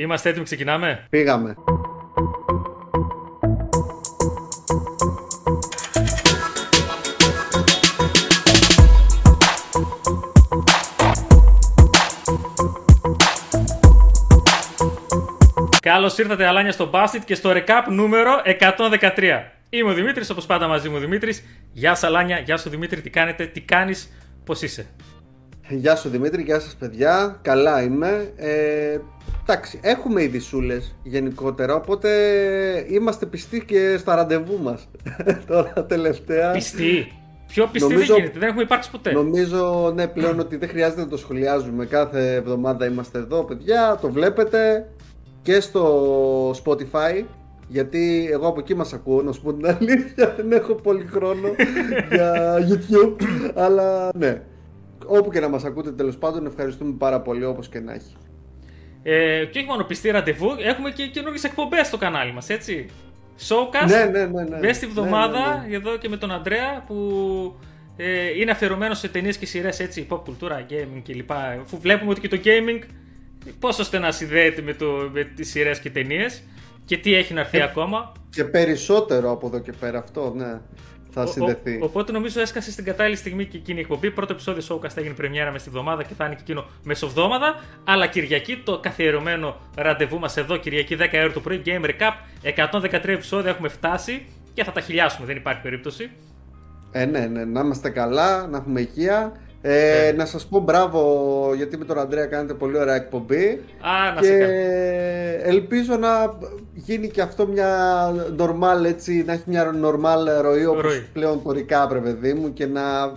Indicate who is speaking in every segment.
Speaker 1: Είμαστε έτοιμοι, ξεκινάμε;
Speaker 2: Πήγαμε.
Speaker 1: Καλώς ήρθατε, Αλάνια, στο Basket και στο recap νούμερο 113. Είμαι ο Δημήτρης, όπως πάντα μαζί μου ο Δημήτρης. Γεια σας, Αλάνια, γεια σου Δημήτρη, τι κάνετε, τι κάνεις, πώς είσαι;
Speaker 2: Γεια σου Δημήτρη, γεια σας παιδιά, καλά είμαι. Ε, εντάξει, έχουμε ειδισούλε γενικότερα, οπότε είμαστε πιστοί και στα ραντεβού μας τώρα τελευταία.
Speaker 1: Πιστοί. Πιο πιστοί νομίζω, δεν γίνεται, δεν έχουμε υπάρξει ποτέ.
Speaker 2: Νομίζω ναι, πλέον ότι δεν χρειάζεται να το σχολιάζουμε. Κάθε εβδομάδα είμαστε εδώ, παιδιά, το βλέπετε και στο Spotify. Γιατί εγώ από εκεί μας ακούω, να σου πω την αλήθεια, δεν έχω πολύ χρόνο για YouTube, αλλά ναι, όπου και να μας ακούτε τέλος πάντων ευχαριστούμε πάρα πολύ όπως και να έχει.
Speaker 1: Ε, και όχι μόνο πιστή ραντεβού, έχουμε και καινούργιες εκπομπές στο κανάλι μας, έτσι. Showcast,
Speaker 2: ναι, ναι, ναι, ναι.
Speaker 1: Μπες τη βδομάδα, ναι, ναι, ναι. εδώ και με τον Αντρέα, που ε, είναι αφιερωμένος σε ταινίες και σειρές έτσι, pop κουλτούρα, gaming κλπ. Αφού βλέπουμε ότι και το gaming πόσο στενά συνδέεται με, το, με τις σειρές και ταινίες και τι έχει να έρθει
Speaker 2: ε,
Speaker 1: ακόμα;
Speaker 2: Και περισσότερο από εδώ και πέρα αυτό, ναι θα συνδεθεί.
Speaker 1: Ο, οπότε νομίζω έσκασε στην κατάλληλη στιγμή και εκείνη η εκπομπή. Πρώτο επεισόδιο Showcast έγινε πρεμιέρα μες στη βδομάδα και θα είναι και εκείνο μεσοβδόμαδα. Αλλά Κυριακή το καθιερωμένο ραντεβού μας εδώ, Κυριακή 10 ώρα το πρωί, Game Recap. 113 επεισόδια έχουμε φτάσει και θα τα χιλιάσουμε, δεν υπάρχει περίπτωση.
Speaker 2: Ε, ναι, ναι, να είμαστε καλά, να έχουμε υγεία. Ε, Να σας πω μπράβο γιατί με τον Αντρέα κάνετε πολύ ωραία εκπομπή.
Speaker 1: Α, να
Speaker 2: και ελπίζω να γίνει και αυτό μια normal έτσι, να έχει μια normal ροή όπως ροή. πλέον το recap παιδί μου και να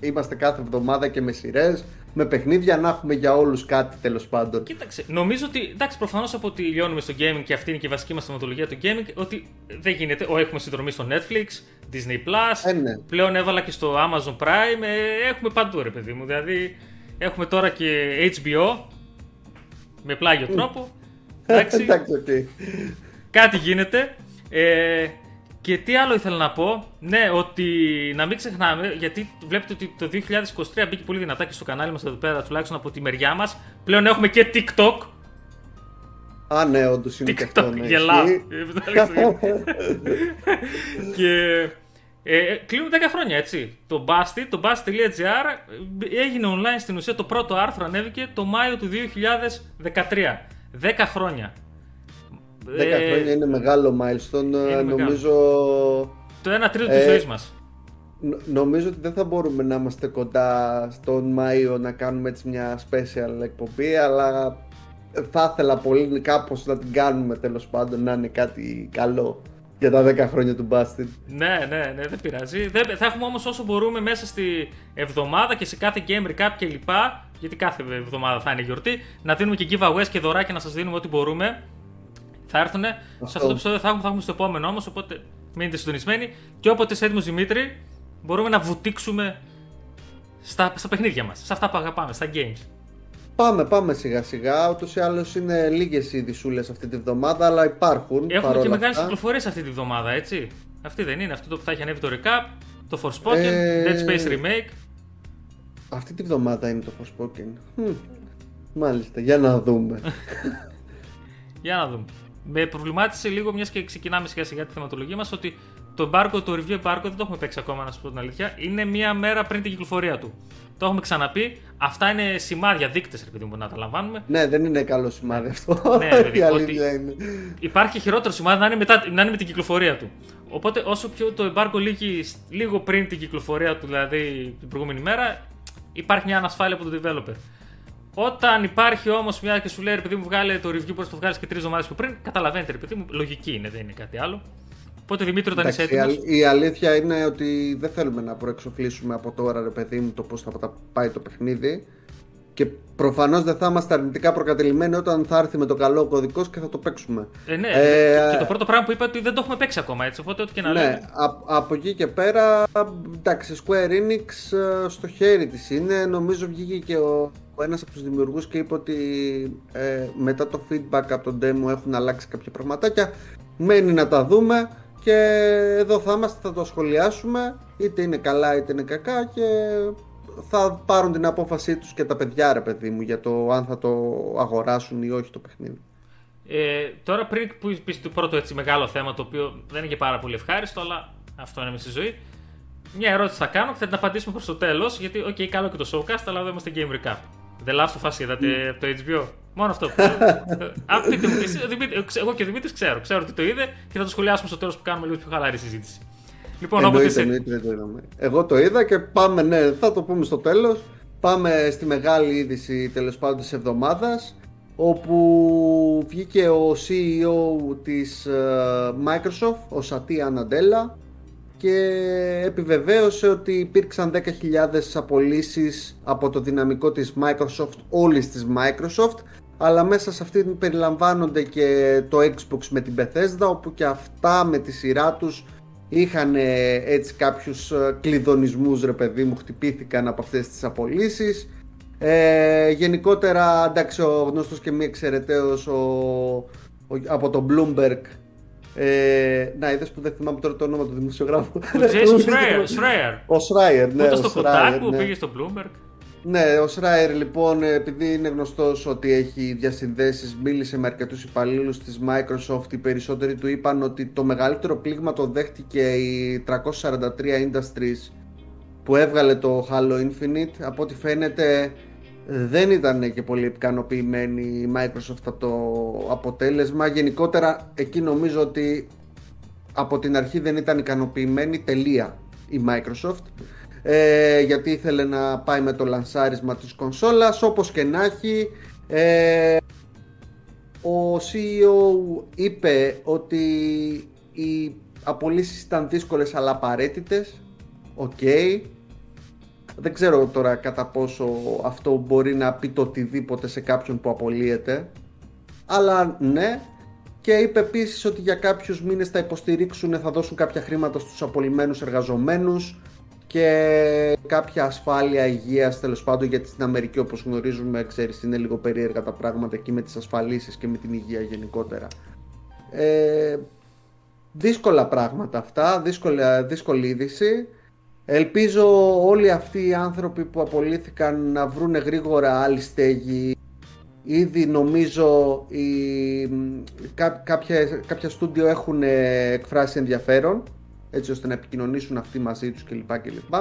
Speaker 2: είμαστε κάθε εβδομάδα και με σειρές, με παιχνίδια να έχουμε για όλους κάτι τέλος πάντων.
Speaker 1: Κοίταξε, νομίζω ότι εντάξει προφανώς από ότι λιώνουμε στο gaming και αυτή είναι και η βασική μας θεματολογία του gaming ότι δεν γίνεται, ο, έχουμε συνδρομή στο Netflix, Disney Plus.
Speaker 2: Ε, ναι.
Speaker 1: Πλέον έβαλα και στο Amazon Prime. Ε, έχουμε παντού, ρε παιδί μου. Δηλαδή, έχουμε τώρα και HBO με πλάγιο τρόπο.
Speaker 2: Εντάξει.
Speaker 1: Κάτι γίνεται. Ε, και τι άλλο ήθελα να πω. Ναι, ότι να μην ξεχνάμε, γιατί βλέπετε ότι το 2023 μπήκε πολύ δυνατά και στο κανάλι μας εδώ πέρα, τουλάχιστον από τη μεριά μας. Πλέον έχουμε και TikTok.
Speaker 2: Α, ναι, όντως είναι
Speaker 1: και αυτό. Ναι, γελάω. και ε, κλείνουν 10 χρόνια, έτσι. Το Basti, το Basti.gr έγινε online στην ουσία το πρώτο άρθρο ανέβηκε το Μάιο του 2013. 10 χρόνια.
Speaker 2: 10 ε, χρόνια είναι μεγάλο milestone. Είναι νομίζω.
Speaker 1: Το 1 τρίτο ε, τη ζωής μας.
Speaker 2: Νομίζω ότι δεν θα μπορούμε να είμαστε κοντά στον Μάιο να κάνουμε έτσι μια special εκπομπή, αλλά θα ήθελα πολύ κάπως να την κάνουμε τέλος πάντων να είναι κάτι καλό για τα 10 χρόνια του Bastard.
Speaker 1: Ναι, ναι, ναι, δεν πειράζει. θα έχουμε όμως όσο μπορούμε μέσα στη εβδομάδα και σε κάθε game recap και λοιπά, γιατί κάθε εβδομάδα θα είναι γιορτή, να δίνουμε και giveaways και δωράκια να σας δίνουμε ό,τι μπορούμε. Θα έρθουν. Σε αυτό το επεισόδιο θα έχουμε, θα έχουμε στο επόμενο όμως, οπότε μείνετε συντονισμένοι. Και όποτε είσαι έτοιμο Δημήτρη, μπορούμε να βουτήξουμε στα, στα παιχνίδια μας, σε αυτά που αγαπάμε, στα games.
Speaker 2: Πάμε, πάμε σιγά σιγά. Ούτως ή άλλως είναι λίγες οι δισούλε αυτή τη βδομάδα, αλλά υπάρχουν.
Speaker 1: Έχουμε και μεγάλες κυκλοφορίες αυτή τη βδομάδα, έτσι. Αυτή δεν είναι. Αυτό που θα έχει ανέβει το recap, το Forspoken, ε... Dead Space Remake.
Speaker 2: Αυτή τη βδομάδα είναι το Forspoken. Μάλιστα, για να δούμε.
Speaker 1: για να δούμε. Με προβλημάτισε λίγο, μιας και ξεκινάμε σιγά σιγά τη θεματολογία μας, ότι το embargo, το review embargo δεν το έχουμε παίξει ακόμα, να σα πω την αλήθεια. Είναι μία μέρα πριν την κυκλοφορία του. Το έχουμε ξαναπεί. Αυτά είναι σημάδια, δείκτες, επειδή μου να τα λαμβάνουμε.
Speaker 2: Ναι, δεν είναι καλό σημάδι αυτό. ναι, παιδί, ότι είναι.
Speaker 1: Υπάρχει χειρότερο σημάδι να είναι, μετά, να είναι με την κυκλοφορία του. Οπότε όσο πιο το embargo λύγει λίγο πριν την κυκλοφορία του, δηλαδή την προηγούμενη μέρα, υπάρχει μια ανασφάλεια από τον developer. Όταν υπάρχει όμως μια και σου λέει, επειδή μου βγάλε το review πώ το βγάλεις και τρεις εβδομάδες πιο πριν, καταλαβαίνετε, ρε παιδί μου, λογική είναι, δεν είναι κάτι άλλο. Οπότε Δημήτρη, όταν είσαι έτοιμο.
Speaker 2: Η αλήθεια είναι ότι δεν θέλουμε να προεξοφλήσουμε από τώρα, ρε παιδί μου, το πώς θα πάει το παιχνίδι. Και προφανώς δεν θα είμαστε αρνητικά προκατελημένοι όταν θα έρθει με το καλό κωδικός και θα το παίξουμε.
Speaker 1: Ε, ναι, ε, και το πρώτο πράγμα που είπα ότι δεν το έχουμε παίξει ακόμα έτσι. Οπότε ό,τι και να
Speaker 2: ναι,
Speaker 1: λέμε.
Speaker 2: από εκεί και πέρα, εντάξει, Square Enix ε, στο χέρι της είναι. Νομίζω βγήκε και ο, ο ένας από τους δημιουργούς και είπε ότι ε, μετά το feedback από τον demo έχουν αλλάξει κάποια πραγματάκια. Μένει να τα δούμε και εδώ θα είμαστε, θα το σχολιάσουμε είτε είναι καλά είτε είναι κακά και θα πάρουν την απόφασή τους και τα παιδιά ρε παιδί μου για το αν θα το αγοράσουν ή όχι το παιχνίδι.
Speaker 1: Ε, τώρα πριν που πεις το πρώτο έτσι μεγάλο θέμα, το οποίο δεν είναι και πάρα πολύ ευχάριστο, αλλά αυτό είναι μες στη ζωή. Μια ερώτηση θα κάνω και θα την απαντήσουμε προς το τέλος. Γιατί, OK, okay, καλό και το showcase, αλλά εδώ είμαστε Game Recap. The Last of Us είδατε mm. από το HBO. Μόνο αυτό. Αν πείτε μου, εγώ και ο Δημήτρης ξέρω. Ξέρω ότι το είδε και θα το σχολιάσουμε στο τέλος που κάνουμε λίγο πιο χαλαρή συζήτηση.
Speaker 2: Λοιπόν, όποτε είσαι... το είδαμε. Εγώ το είδα και πάμε, ναι, θα το πούμε στο τέλος. Πάμε στη μεγάλη είδηση τέλος πάντων της εβδομάδας όπου βγήκε ο CEO της ε, Microsoft, ο Σατία Ναντέλα και επιβεβαίωσε ότι υπήρξαν 10.000 απολύσεις από το δυναμικό της Microsoft, όλης της Microsoft αλλά μέσα σε αυτή περιλαμβάνονται και το Xbox με την Bethesda όπου και αυτά με τη σειρά τους είχαν έτσι κάποιους ε, κλειδονισμούς ρε παιδί μου χτυπήθηκαν από αυτές τις απολύσεις. Ε, γενικότερα εντάξει ο γνωστός και μη εξαιρεταίος ο, από το Bloomberg ε, να είδες που δεν θυμάμαι τώρα το όνομα του δημοσιογράφου
Speaker 1: ο Jason Schreier
Speaker 2: ο Schreier ναι,
Speaker 1: Ούτε στο Kotaku ναι. πήγε στο Bloomberg;
Speaker 2: Ναι, ο Σράιερ λοιπόν, επειδή είναι γνωστός ότι έχει διασυνδέσεις, μίλησε με αρκετούς υπαλλήλους της Microsoft. Οι περισσότεροι του είπαν ότι το μεγαλύτερο πλήγμα το δέχτηκε η 343 Industries που έβγαλε το Halo Infinite. Από ό,τι φαίνεται δεν ήταν και πολύ ικανοποιημένη η Microsoft από το αποτέλεσμα. Γενικότερα εκεί νομίζω ότι από την αρχή δεν ήταν ικανοποιημένη τελεία η Microsoft ε, γιατί ήθελε να πάει με το λανσάρισμα της κονσόλας όπως και να έχει ε, ο CEO είπε ότι οι απολύσεις ήταν δύσκολες αλλά απαραίτητες OK okay. Δεν ξέρω τώρα κατά πόσο αυτό μπορεί να πει το οτιδήποτε σε κάποιον που απολύεται. Αλλά ναι και είπε επίσης ότι για κάποιους μήνες θα υποστηρίξουν, θα δώσουν κάποια χρήματα στους απολυμμένους εργαζομένους και κάποια ασφάλεια υγείας τέλος πάντων γιατί στην Αμερική όπως γνωρίζουμε ξέρεις είναι λίγο περίεργα τα πράγματα εκεί με τις ασφαλίσεις και με την υγεία γενικότερα. Ε, δύσκολα πράγματα αυτά δύσκολη, δύσκολη είδηση ελπίζω όλοι αυτοί οι άνθρωποι που απολύθηκαν να βρουν γρήγορα άλλη στέγη Ήδη νομίζω οι, κάποια, κάποια στούντιο έχουν εκφράσει ενδιαφέρον έτσι ώστε να επικοινωνήσουν αυτοί μαζί τους κλπ. κλπ.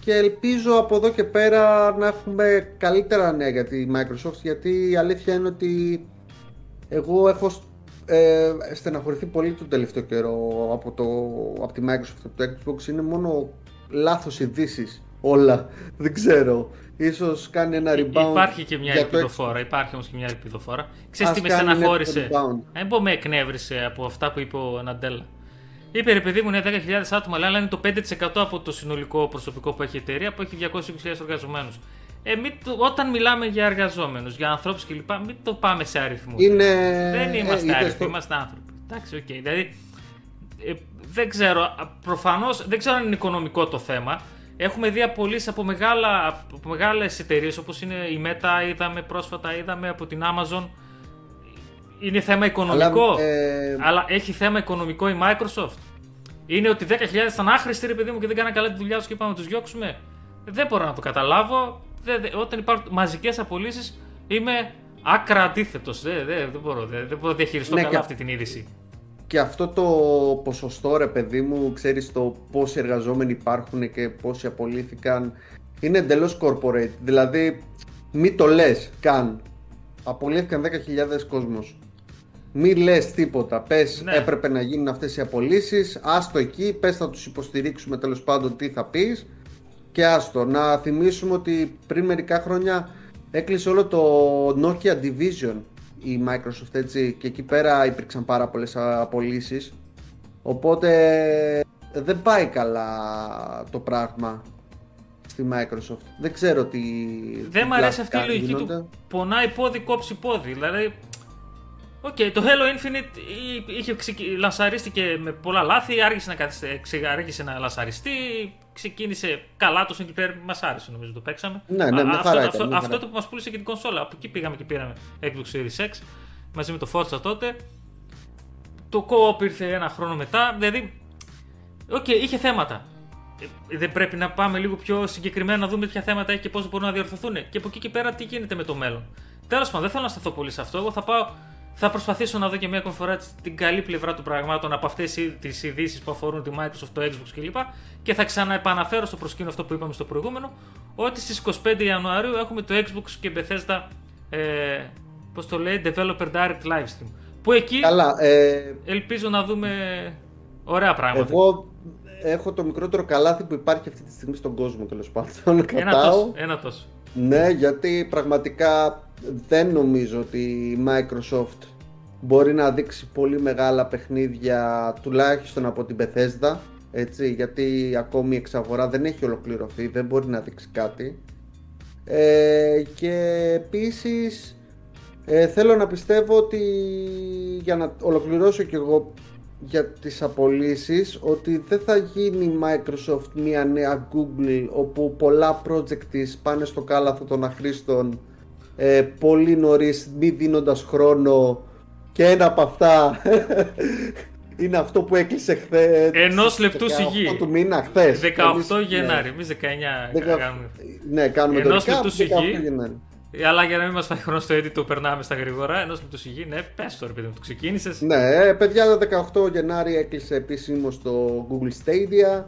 Speaker 2: Και ελπίζω από εδώ και πέρα να έχουμε καλύτερα νέα για τη Microsoft γιατί η αλήθεια είναι ότι εγώ έχω ε, στεναχωρηθεί πολύ τον τελευταίο καιρό από, το, από τη Microsoft, από το Xbox είναι μόνο λάθος ειδήσεις όλα, δεν ξέρω. Ίσως κάνει ένα rebound.
Speaker 1: Υπάρχει και μια ελπιδοφόρα. Υπάρχει όμως και μια ελπιδοφόρα. Ξέρεις τι με στεναχώρησε; Δεν πω με εκνεύρισε από αυτά που είπε ο Ναντέλα. Είπε ρε παιδί μου είναι 10.000 άτομα, αλλά είναι το 5% από το συνολικό προσωπικό που έχει η εταιρεία που έχει 220.000 εργαζομένους. Ε, όταν μιλάμε για εργαζόμενους, για ανθρώπους κλπ., μην το πάμε σε αριθμούς.
Speaker 2: Είναι...
Speaker 1: Δεν είμαστε ε, αριθμοί, είμαστε άνθρωποι. Εντάξει, OK. Okay. Δηλαδή, ε, δεν ξέρω, προφανώς δεν ξέρω αν είναι οικονομικό το θέμα. Έχουμε δει απολύσεις από, μεγάλα, από μεγάλες εταιρείες όπως είναι η Meta, είδαμε πρόσφατα, είδαμε από την Amazon. Είναι θέμα οικονομικό, αλλά, ε... αλλά έχει θέμα οικονομικό η Microsoft. Είναι ότι 10.000 ήταν άχρηστοι, ρε παιδί μου, και δεν κάναν καλά τη δουλειά τους και είπαμε να τους διώξουμε. Δεν μπορώ να το καταλάβω. Δεν, όταν υπάρχουν μαζικές απολύσεις, είμαι άκρα αντίθετος. Δεν, δεν, δεν, μπορώ, δεν, δεν μπορώ να διαχειριστώ ναι, καλά αυτή την είδηση.
Speaker 2: Και αυτό το ποσοστό, ρε παιδί μου, ξέρεις το πόσοι εργαζόμενοι υπάρχουν και πόσοι απολύθηκαν, είναι εντελώς corporate. Δηλαδή, μην το λες καν. Απολύθηκαν 10.000 κόσμος. Μη λες τίποτα. Πες ναι. έπρεπε να γίνουν αυτές οι απολύσεις. Άστο εκεί. Πες θα τους υποστηρίξουμε τέλος πάντων τι θα πεις. Και άστο. Να θυμίσουμε ότι πριν μερικά χρόνια έκλεισε όλο το Nokia Division η Microsoft έτσι και εκεί πέρα υπήρξαν πάρα πολλές απολύσεις. Οπότε δεν πάει καλά το πράγμα στη Microsoft. Δεν ξέρω τι
Speaker 1: δεν μου αρέσει αυτή η λογική του πονάει πόδι κόψει πόδι. Δηλαδή OK, okay, το Halo Infinite είχε λανσαρίστηκε με πολλά λάθη, άργησε να, άργησε να λανσαριστεί, ξεκίνησε καλά το single player, μας άρεσε νομίζω το παίξαμε.
Speaker 2: Ναι, ναι,
Speaker 1: αυτό, αυτό, αυτό, αυτό το που μας πούλησε και την κονσόλα, από εκεί πήγαμε και πήραμε Xbox Series X μαζί με το Forza τότε. Το co-op ήρθε ένα χρόνο μετά, δηλαδή, OK, okay, είχε θέματα. Ε, δεν πρέπει να πάμε λίγο πιο συγκεκριμένα να δούμε ποια θέματα έχει και πώς μπορούν να διορθωθούν. Και από εκεί και πέρα τι γίνεται με το μέλλον. Τέλος πάντων, δεν θέλω να σταθώ πολύ σε αυτό. Εγώ θα πάω. Θα προσπαθήσω να δω και μια ακόμη φορά την καλή πλευρά των πραγμάτων από αυτές τις ειδήσεις που αφορούν τη Microsoft, το Xbox κλπ. Και θα ξαναεπαναφέρω στο προσκήνιο αυτό που είπαμε στο προηγούμενο, ότι στις 25 Ιανουαρίου έχουμε το Xbox και Bethesda. Ε, Πώς το λέει, Developer Direct Livestream. Που εκεί
Speaker 2: Καλά, ε,
Speaker 1: ελπίζω να δούμε ωραία πράγματα.
Speaker 2: Εγώ έχω το μικρότερο καλάθι που υπάρχει αυτή τη στιγμή στον κόσμο τέλος πάντων.
Speaker 1: Ένα τόσο, ένα τόσο.
Speaker 2: Ναι, γιατί πραγματικά δεν νομίζω ότι η Microsoft μπορεί να δείξει πολύ μεγάλα παιχνίδια τουλάχιστον από την Bethesda έτσι, γιατί ακόμη η εξαγορά δεν έχει ολοκληρωθεί, δεν μπορεί να δείξει κάτι. Ε, και επίσης ε, θέλω να πιστεύω ότι για να ολοκληρώσω και εγώ για τις απολύσεις ότι δεν θα γίνει η Microsoft μια νέα Google όπου πολλά project της πάνε στο κάλαθο των αχρήστων ε, πολύ νωρίς μη δίνοντας χρόνο και ένα από αυτά είναι αυτό που έκλεισε χθες.
Speaker 1: Ενός λεπτού σιγή.
Speaker 2: του μήνα χθες.
Speaker 1: 18 Γενάρη, εμείς 19 κάνουμε.
Speaker 2: Ναι, κάνουμε
Speaker 1: Ενός λεπτού σιγή. Αλλά για να μην μας φάει χρόνο στο edit, το περνάμε στα γρήγορα. Ενός λεπτού σιγή, ναι, πες το ρε το ξεκίνησες.
Speaker 2: Ναι, παιδιά, 18 Γενάρη έκλεισε επίσημο στο Google Stadia.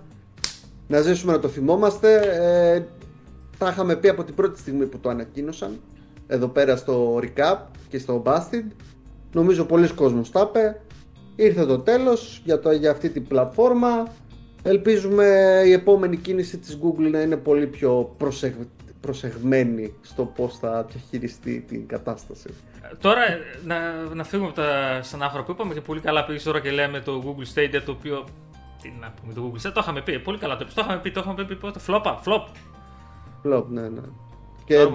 Speaker 2: Να ζήσουμε να το θυμόμαστε. Ε, τα είχαμε πει από την πρώτη στιγμή που το ανακοίνωσαν. Εδώ πέρα στο Recap και στο Busted. Νομίζω πολλοί κόσμος τα είπε. Ήρθε το τέλος για, το, για αυτή την πλατφόρμα. Ελπίζουμε η επόμενη κίνηση της Google να είναι πολύ πιο προσεγ, προσεγμένη στο πώς θα διαχειριστεί την κατάσταση.
Speaker 1: Τώρα να, να φύγουμε από τα στενάχωρα που είπαμε και πολύ καλά πήγες τώρα και λέμε το Google Stadia το οποίο... Τι να πούμε το Google Stadia, το είχαμε πει, πολύ καλά το, το είχαμε πει, το είχαμε πει πότε, φλόπα, flop.
Speaker 2: Flop, ναι, ναι. Και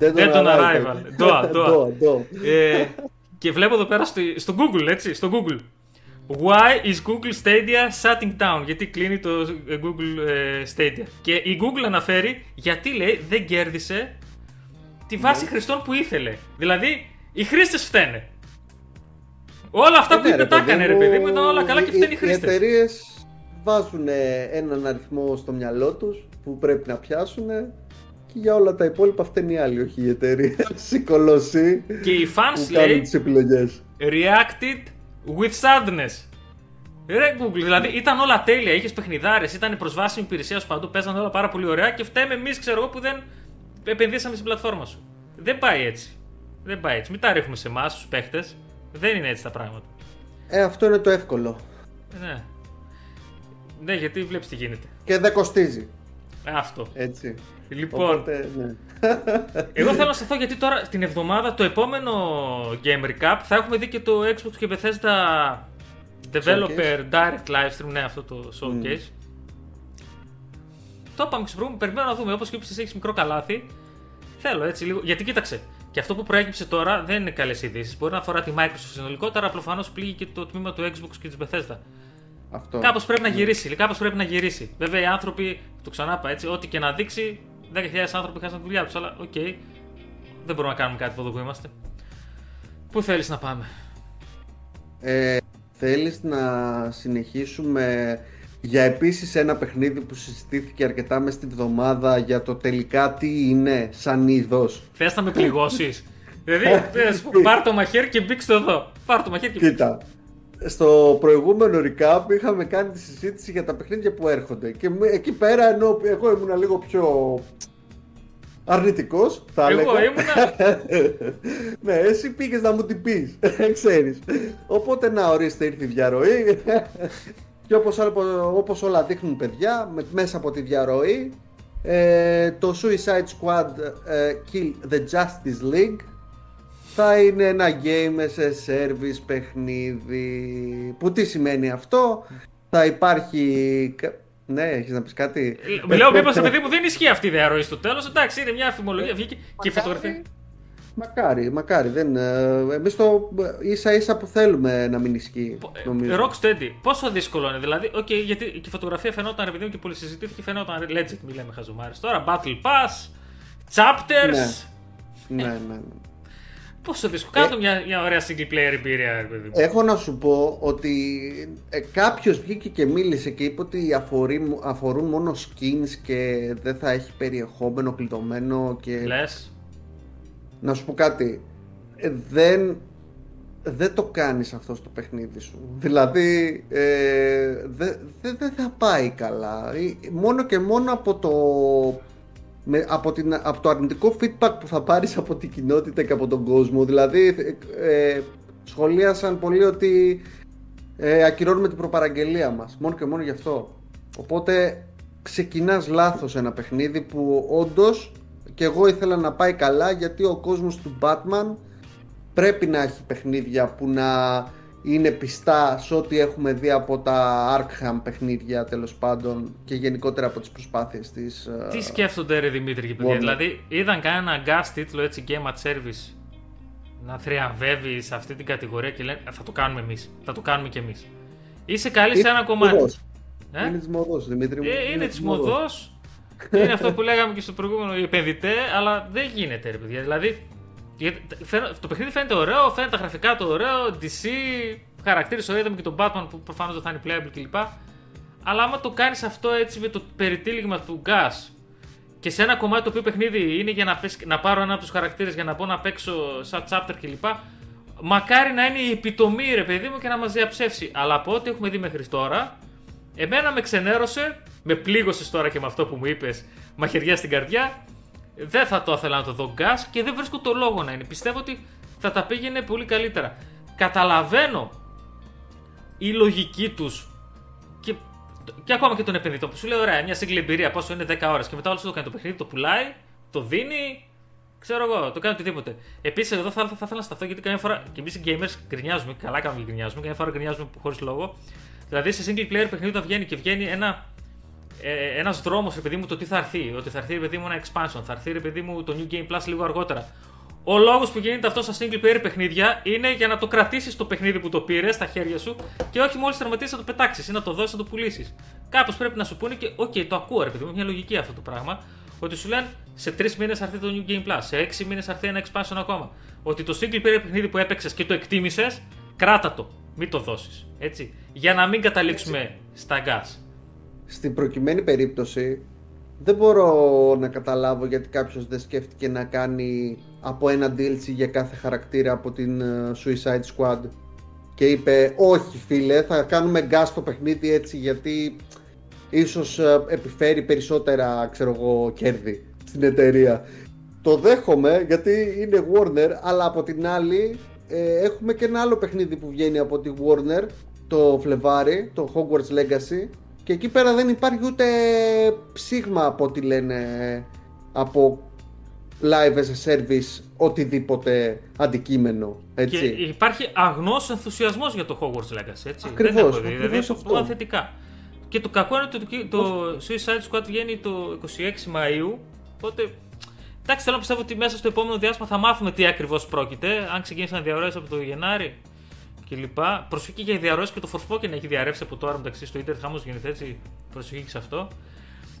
Speaker 2: Dead
Speaker 1: on Arrival. Doa, Doa. Ε, και βλέπω εδώ πέρα στο, Google, έτσι, στο Google. Why is Google Stadia shutting down? Γιατί κλείνει το ε, Google ε, Stadia. Και η Google αναφέρει γιατί λέει δεν κέρδισε τη βάση ναι. χρηστών που ήθελε. Δηλαδή οι χρήστες φταίνε. Όλα αυτά που είπε τα έκανε ρε παιδί μου ήταν όλα καλά και φταίνει οι χρήστες.
Speaker 2: Οι εταιρείες βάζουν έναν αριθμό στο μυαλό τους που πρέπει να πιάσουν και για όλα τα υπόλοιπα φταίνει οι άλλοι, όχι η εταιρεία. Οι κολοσσοί
Speaker 1: και οι fans λέει
Speaker 2: τις επιλογές.
Speaker 1: Reacted with sadness. Ρε Google, δηλαδή ήταν όλα τέλεια, είχες παιχνιδάρες, ήταν προσβάσιμη υπηρεσία σου παντού, παίζανε όλα πάρα πολύ ωραία και φταίμε εμείς, ξέρω εγώ, που δεν επενδύσαμε στην πλατφόρμα σου. Δεν πάει έτσι. Δεν πάει έτσι. Μην τα ρίχνουμε σε εμάς, του παίχτες. Δεν είναι έτσι τα πράγματα.
Speaker 2: Ε, αυτό είναι το εύκολο.
Speaker 1: Ναι. Ναι, γιατί βλέπεις τι γίνεται.
Speaker 2: Και δεν κοστίζει.
Speaker 1: Ε, αυτό.
Speaker 2: Έτσι.
Speaker 1: Λοιπόν, Οπότε, ναι. εγώ θέλω να σταθώ γιατί τώρα την εβδομάδα το επόμενο Game Recap θα έχουμε δει και το Xbox και Bethesda Developer showcase. Direct Livestream, ναι αυτό το showcase. Mm. Το είπαμε και περιμένω να δούμε, όπως και είπες έχεις μικρό καλάθι. Θέλω έτσι λίγο, γιατί κοίταξε, και αυτό που προέκυψε τώρα δεν είναι καλές ειδήσεις. Μπορεί να αφορά τη Microsoft συνολικότερα, προφανώς πλήττει και το τμήμα του Xbox και της Bethesda.
Speaker 2: Αυτό.
Speaker 1: Κάπως πρέπει να γυρίσει. Κάπως πρέπει να γυρίσει. Βέβαια οι άνθρωποι, το ξανάπα έτσι, ό,τι και να δείξει, 10.000 άνθρωποι χάσαν τη δουλειά τους. Αλλά OK, okay, δεν μπορούμε να κάνουμε κάτι από εδώ που είμαστε. Πού θέλεις να πάμε,
Speaker 2: ε, Θέλεις να συνεχίσουμε για επίσης ένα παιχνίδι που συζητήθηκε αρκετά μες στην εβδομάδα για το τελικά τι είναι σαν είδος;
Speaker 1: Θες να με πληγώσεις; δηλαδή, πάρ το μαχαίρι και μπήξτε εδώ. Πάρ το μαχαίρι και
Speaker 2: Κοίτα, στο προηγούμενο recap είχαμε κάνει τη συζήτηση για τα παιχνίδια που έρχονται. Και εκεί πέρα, ενώ εγώ ήμουν λίγο πιο αρνητικός, θα
Speaker 1: έλεγα. Εγώ ήμουνα.
Speaker 2: ναι, εσύ πήγες να μου την πεις. Ξέρεις. Οπότε να ορίστε, ήρθε η διαρροή. και όπως, όπως όλα δείχνουν παιδιά, μέσα από τη διαρροή, ε, το Suicide Squad ε, Kill the Justice League θα είναι ένα game σε service παιχνίδι. Που τι σημαίνει αυτό, θα υπάρχει. Ναι, έχεις να πεις κάτι;
Speaker 1: Ε, λέω, μήπως παιδί μου δεν ισχύει αυτή η διαρροή στο τέλος. Εντάξει, είναι μια αφημολογία. Βγήκε και η φωτογραφία.
Speaker 2: Μακάρι, μακάρι. Δεν, ε, εμείς το ίσα ίσα που θέλουμε να μην ισχύει.
Speaker 1: Νομίζω. Rocksteady, πόσο δύσκολο είναι. Δηλαδή, okay, γιατί και η φωτογραφία φαινόταν, επειδή και πολύ συζητήθηκε, φαινόταν legit, μιλάμε χαζομάρες. Τώρα, Battle Pass, Chapters.
Speaker 2: Ναι, ναι, ναι. ναι.
Speaker 1: Πόσο δύσκολο. Κάτω ε, μια, μια ωραία single player εμπειρία, παιδί
Speaker 2: Έχω να σου πω ότι ε, κάποιος βγήκε και μίλησε και είπε ότι αφορεί, αφορούν μόνο skins και δεν θα έχει περιεχόμενο κλειδωμένο και.
Speaker 1: Λες.
Speaker 2: να σου πω κάτι. Ε, δεν, δεν το κάνεις αυτό στο παιχνίδι σου. Δηλαδή, ε, δεν δε, θα πάει καλά. Μόνο και μόνο από το, με, από, την, από το αρνητικό feedback που θα πάρεις από την κοινότητα και από τον κόσμο. Δηλαδή, ε, σχολίασαν πολύ ότι ε, ακυρώνουμε την προπαραγγελία μας. Μόνο και μόνο γι' αυτό. Οπότε ξεκινάς λάθος ένα παιχνίδι που όντως και εγώ ήθελα να πάει καλά γιατί ο κόσμος του Batman πρέπει να έχει παιχνίδια που να είναι πιστά σε ό,τι έχουμε δει από τα Arkham παιχνίδια τέλος πάντων και γενικότερα από τις προσπάθειες της
Speaker 1: ε, Τι σκέφτονται ρε Δημήτρη και παιδιά, δηλαδή είδαν κανένα gas τίτλο έτσι Game at Service να θριαμβεύει σε αυτή την κατηγορία και λένε θα το κάνουμε εμείς, θα το κάνουμε κι εμείς. Είσαι καλή σε ένα κομμάτι.
Speaker 2: Ε; Είναι της μοδό, Δημήτρη μου.
Speaker 1: Ε, είναι, είναι της μοδό. είναι αυτό που λέγαμε και στο προηγούμενο οι επενδυτές, αλλά δεν γίνεται, ρε παιδιά. Δηλαδή, το παιχνίδι φαίνεται ωραίο, φαίνεται τα γραφικά του ωραίο, DC, χαρακτήρες ωραίο, είδαμε και τον Batman που προφανώς δεν θα είναι playable κλπ. Αλλά άμα το κάνεις αυτό έτσι με το περιτύλιγμα του gas και σε ένα κομμάτι το οποίο παιχνίδι είναι για να, πες, να πάρω ένα από τους χαρακτήρες για να μπω να παίξω σαν chapter κλπ. Μακάρι να είναι η επιτομή ρε παιδί μου και να μας διαψεύσει. Αλλά από ό,τι έχουμε δει μέχρι τώρα, Εμένα με ξενέρωσε, με πλήγωσες τώρα και με αυτό που μου είπες, μαχαιριά στην καρδιά. Δεν θα το ήθελα να το δω γκάς και δεν βρίσκω το λόγο να είναι. Πιστεύω ότι θα τα πήγαινε πολύ καλύτερα. Καταλαβαίνω η λογική τους και, και ακόμα και τον επενδυτό που σου λέει: Ωραία, μια σύγκλη εμπειρία πόσο είναι 10 ώρες και μετά όλος το κάνει το παιχνίδι, το πουλάει, το δίνει, ξέρω εγώ, το κάνει οτιδήποτε. Επίσης, εδώ θα, θα, θα, ήθελα να σταθώ γιατί καμιά φορά και εμείς οι gamers γκρινιάζουμε, καλά κάνουμε και γκρινιάζουμε, καμιά φορά γκρινιάζουμε χωρίς λόγο Δηλαδή σε single player παιχνίδι όταν βγαίνει και βγαίνει ένα ε, ένας δρόμος, ρε παιδί μου, το τι θα έρθει. Ότι θα έρθει, ρε παιδί μου, ένα expansion. Θα έρθει, ρε παιδί μου, το New Game Plus λίγο αργότερα. Ο λόγος που γίνεται αυτό στα single player παιχνίδια είναι για να το κρατήσεις το παιχνίδι που το πήρες στα χέρια σου και όχι μόλις τερματίσεις να το πετάξεις ή να το δώσεις να το πουλήσεις. Κάπως πρέπει να σου πούνε και, OK, το ακούω, ρε παιδί μου, μια λογική αυτό το πράγμα. Ότι σου λένε σε τρεις μήνες θα έρθει το New Game Plus, σε έξι μήνες θα έρθει ένα expansion ακόμα. Ότι το single player παιχνίδι που έπαιξες και το εκτίμησες, κράτα το. Μην το δώσεις. Έτσι. Για να μην καταλήξουμε έτσι. στα gas.
Speaker 2: Στην προκειμένη περίπτωση δεν μπορώ να καταλάβω γιατί κάποιος δεν σκέφτηκε να κάνει από ένα DLC για κάθε χαρακτήρα από την ε, Suicide Squad και είπε όχι φίλε θα κάνουμε gas στο παιχνίδι έτσι γιατί ίσως ε, επιφέρει περισσότερα ξέρω εγώ κέρδη στην εταιρεία. Το δέχομαι γιατί είναι Warner αλλά από την άλλη ε, έχουμε και ένα άλλο παιχνίδι που βγαίνει από τη Warner το Φλεβάρι, το Hogwarts Legacy και εκεί πέρα δεν υπάρχει ούτε ψήγμα από ό,τι λένε από live as a service οτιδήποτε αντικείμενο. Έτσι.
Speaker 1: Και υπάρχει αγνός ενθουσιασμός για το Hogwarts Legacy. Έτσι. Ακριβώς, δεν έχω δει, δηλαδή αυτό. θετικά. Και το κακό είναι ότι το, το Suicide Squad βγαίνει το 26 Μαΐου, οπότε Εντάξει, θέλω να πιστεύω ότι μέσα στο επόμενο διάστημα θα μάθουμε τι ακριβώς πρόκειται. Αν ξεκίνησαν διαρροές από το Γενάρη κλπ. Προσοχή για διαρροές και το Forspoken έχει διαρρεύσει από τώρα μεταξύ στο Ιντερνετ. Χάμο γίνεται έτσι. Προσοχή και σε αυτό.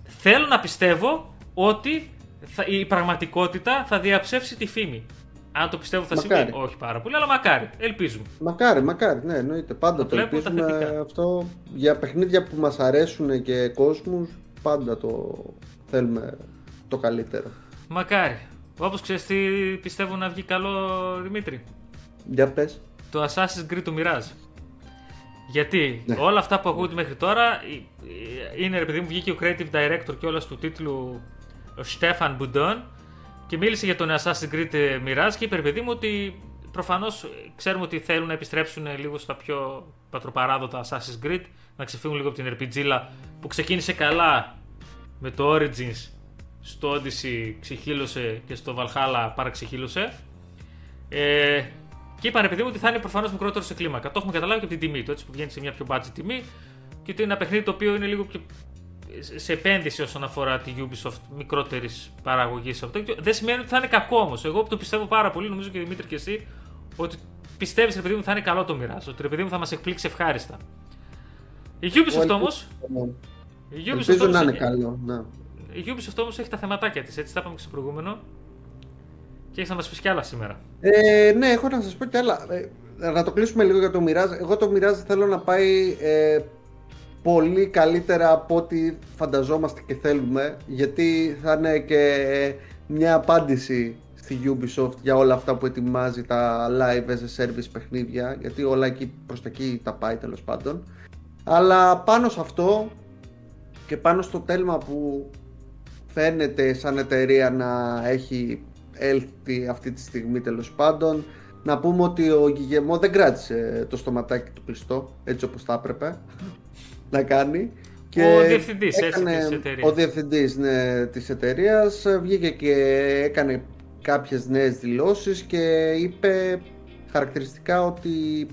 Speaker 1: Θέλω να πιστεύω ότι θα, η πραγματικότητα θα διαψεύσει τη φήμη. Αν το πιστεύω θα συμβεί, όχι πάρα πολύ, αλλά μακάρι. Ελπίζουμε.
Speaker 2: Μακάρι, μακάρι. Ναι, εννοείται. Πάντα το, το ελπίζουμε αυτό. Για παιχνίδια που μας αρέσουν και κόσμους, πάντα το θέλουμε το καλύτερο.
Speaker 1: Μακάρι. Όπως ξέρεις τι πιστεύω να βγει καλό, Δημήτρη;
Speaker 2: Για πες.
Speaker 1: Το Assassin's Creed του Mirage. Γιατί ναι. όλα αυτά που ακούγονται μέχρι τώρα είναι, ρε παιδί μου, βγήκε ο creative director και όλας του τίτλου ο Στέφαν Μπουντόν και μίλησε για τον Assassin's Creed Mirage και είπε, ρε παιδί μου, ότι προφανώς ξέρουμε ότι θέλουν να επιστρέψουν λίγο στα πιο πατροπαράδοτα Assassin's Creed, να ξεφύγουν λίγο από την RPG που ξεκίνησε καλά με το Origins στο Odyssey ξεχύλωσε και στο Valhalla παραξεχύλωσε. Ε, και είπαν επειδή μου ότι θα είναι προφανώς μικρότερο σε κλίμακα. Το έχουμε καταλάβει και από την τιμή του, έτσι που βγαίνει σε μια πιο budget τιμή και ότι είναι ένα παιχνίδι το οποίο είναι λίγο πιο σε επένδυση όσον αφορά τη Ubisoft μικρότερης παραγωγής αυτό. Δεν σημαίνει ότι θα είναι κακό όμως. Εγώ το πιστεύω πάρα πολύ, νομίζω και Δημήτρη και εσύ, ότι πιστεύεις ρε παιδί μου θα είναι καλό το μοιράζω. Ότι ρε παιδί μου θα μας εκπλήξει ευχάριστα. Η Ubisoft όμω.
Speaker 2: Ελπίζω να είναι καλό. Ναι.
Speaker 1: Η Ubisoft όμως έχει τα θεματάκια της, έτσι τα είπαμε και στο προηγούμενο. Και έχεις να μας πεις κι άλλα σήμερα.
Speaker 2: Ε, ναι, έχω να σας πω κι άλλα. Ε, να το κλείσουμε λίγο για το Mirage. Εγώ το Mirage θέλω να πάει ε, πολύ καλύτερα από ό,τι φανταζόμαστε και θέλουμε. Γιατί θα είναι και μια απάντηση στη Ubisoft για όλα αυτά που ετοιμάζει τα live as a service παιχνίδια γιατί όλα εκεί προς τα εκεί τα πάει τέλος πάντων αλλά πάνω σε αυτό και πάνω στο τέλμα που φαίνεται σαν εταιρεία να έχει έλθει αυτή τη στιγμή τέλος πάντων. Να πούμε ότι ο Γιγεμό δεν κράτησε το στοματάκι του κλειστό έτσι όπως θα έπρεπε να κάνει.
Speaker 1: Και ο διευθυντής έκανε, έτσι, της
Speaker 2: εταιρείας. Ο διευθυντής ναι, της εταιρείας. Βγήκε και έκανε κάποιες νέες δηλώσεις και είπε χαρακτηριστικά ότι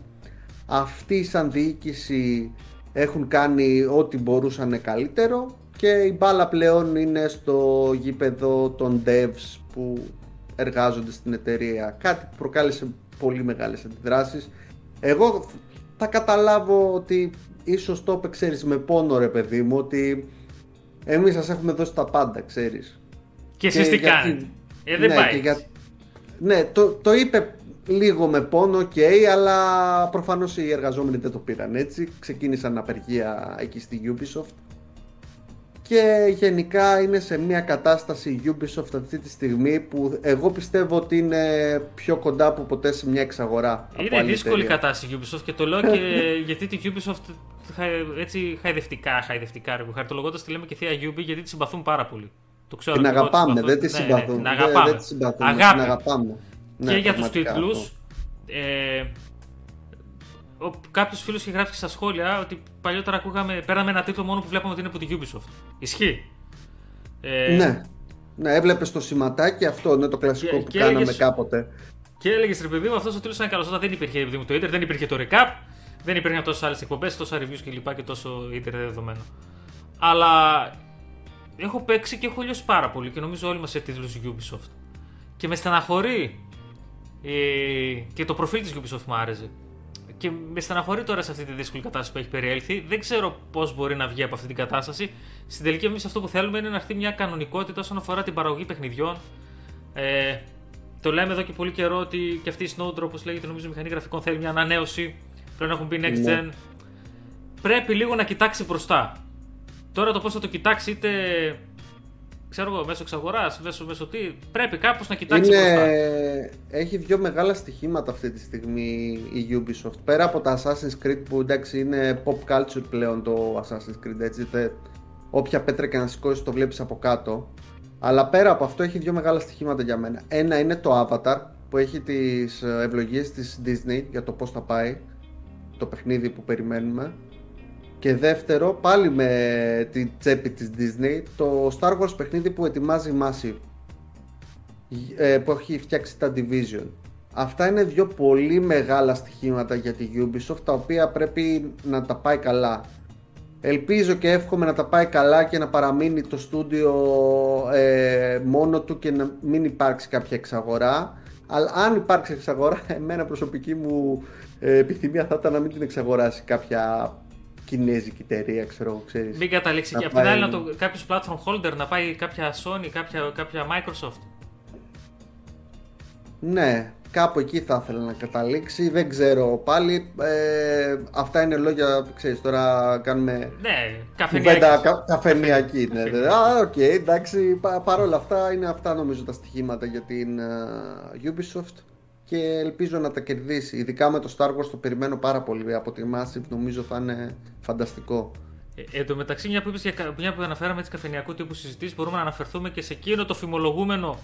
Speaker 2: αυτοί σαν διοίκηση έχουν κάνει ό,τι μπορούσαν καλύτερο και η μπάλα πλέον είναι στο γήπεδο των devs που εργάζονται στην εταιρεία. Κάτι που προκάλεσε πολύ μεγάλες αντιδράσεις. Εγώ θα καταλάβω ότι ίσως το είπε ξέρεις με πόνο ρε παιδί μου ότι εμείς σας έχουμε δώσει τα πάντα ξέρεις.
Speaker 1: Και εσείς τι κάνετε; Ε, δεν ναι, πάει. Για...
Speaker 2: Ναι, το, το είπε λίγο με πόνο, ok, αλλά προφανώς οι εργαζόμενοι δεν το πήραν έτσι. Ξεκίνησαν απεργία εκεί στη Ubisoft. Και γενικά είναι σε μια κατάσταση η Ubisoft αυτή τη στιγμή που εγώ πιστεύω ότι είναι πιο κοντά από ποτέ σε μια εξαγορά.
Speaker 1: Είναι δύσκολη εταιρεία. κατάσταση η Ubisoft και το λέω και γιατί τη Ubisoft έτσι χαϊδευτικά, χαϊδευτικά, χαρτολογώντας τη λέμε και θεία Ubi γιατί τη συμπαθούν πάρα πολύ.
Speaker 2: Το ξέρω, την αγαπάμε, δεν τη συμπαθούμε.
Speaker 1: Ναι, αγαπάμε.
Speaker 2: Δεν, τη συμπαθούμε. Αγάπη. Την αγαπάμε.
Speaker 1: Και ναι, για τους τίτλους. Ε, Κάποιος φίλος είχε γράψει στα σχόλια ότι παλιότερα ακούγαμε, πέραμε ένα τίτλο μόνο που βλέπαμε ότι είναι από την Ubisoft. Ισχύει;
Speaker 2: Ε, ναι. Ναι, έβλεπες το σηματάκι αυτό, είναι το κλασικό και, που και κάναμε έλεγες, κάποτε.
Speaker 1: Και έλεγες ρε παιδί μου, αυτός ο τίτλος ήταν καλός. Όταν δεν υπήρχε παιδί μου, το Ιντερ, δεν υπήρχε το recap, δεν υπήρχαν τόσες άλλες εκπομπές, τόσα reviews κλπ. Και, και τόσο Ιντερ δεδομένο. Αλλά έχω παίξει και έχω λιώσει πάρα πολύ και νομίζω όλοι μας σε τίτλους Ubisoft. Και με στεναχωρεί ε, και το προφίλ της Ubisoft μου άρεσε. Και με στεναχωρεί τώρα σε αυτή τη δύσκολη κατάσταση που έχει περιέλθει. Δεν ξέρω πώς μπορεί να βγει από αυτή την κατάσταση. Στην τελική, εμείς αυτό που θέλουμε είναι να έρθει μια κανονικότητα όσον αφορά την παραγωγή παιχνιδιών. Ε, το λέμε εδώ και πολύ καιρό ότι και αυτή η Snowdrop, όπως λέγεται, νομίζω μηχανή γραφικών θέλει μια ανανέωση. Πρέπει να έχουν μπει next ναι. gen. Πρέπει λίγο να κοιτάξει μπροστά. Τώρα το πώ θα το κοιτάξει, είτε ξέρω εγώ, μέσω εξαγοράς, μέσω, μέσω τι. Πρέπει κάπως να κοιτάξει Είναι... μπροστά.
Speaker 2: Έχει δύο μεγάλα στοιχήματα αυτή τη στιγμή η Ubisoft. Πέρα από τα Assassin's Creed που εντάξει είναι pop culture πλέον το Assassin's Creed. Έτσι, είτε όποια πέτρα και να σηκώσεις το βλέπεις από κάτω. Αλλά πέρα από αυτό έχει δύο μεγάλα στοιχήματα για μένα. Ένα είναι το Avatar που έχει τις ευλογίες της Disney για το πώς θα πάει το παιχνίδι που περιμένουμε. Και δεύτερο, πάλι με την τσέπη της Disney, το Star Wars παιχνίδι που ετοιμάζει Massive, ε, που έχει φτιάξει τα Division. Αυτά είναι δύο πολύ μεγάλα στοιχήματα για τη Ubisoft, τα οποία πρέπει να τα πάει καλά. Ελπίζω και εύχομαι να τα πάει καλά και να παραμείνει το στούντιο ε, μόνο του και να μην υπάρξει κάποια εξαγορά. Αλλά αν υπάρξει εξαγορά, εμένα προσωπική μου ε, επιθυμία θα ήταν να μην την εξαγοράσει κάποια κινέζικη εταιρεία, ξέρω ξέρεις.
Speaker 1: Μην καταλήξει και απ' την άλλη το, κάποιος platform holder να πάει κάποια Sony, κάποια, κάποια Microsoft.
Speaker 2: Ναι, κάπου εκεί θα ήθελα να καταλήξει, δεν ξέρω πάλι. Ε, αυτά είναι λόγια, ξέρεις, τώρα κάνουμε
Speaker 1: ναι, καφενειακή. Κα,
Speaker 2: καφενειακή. ναι, ναι. Α, OK, okay, εντάξει, πα, παρόλα αυτά είναι αυτά νομίζω τα στοιχήματα για την uh, Ubisoft και ελπίζω να τα κερδίσει. Ειδικά με το Star Wars το περιμένω πάρα πολύ από τη Massive, νομίζω θα είναι φανταστικό.
Speaker 1: Ε, εν τω μεταξύ, μια που, είπες, μια που αναφέραμε έτσι καφενειακού τύπου συζητήσεις, μπορούμε να αναφερθούμε και σε εκείνο το φημολογούμενο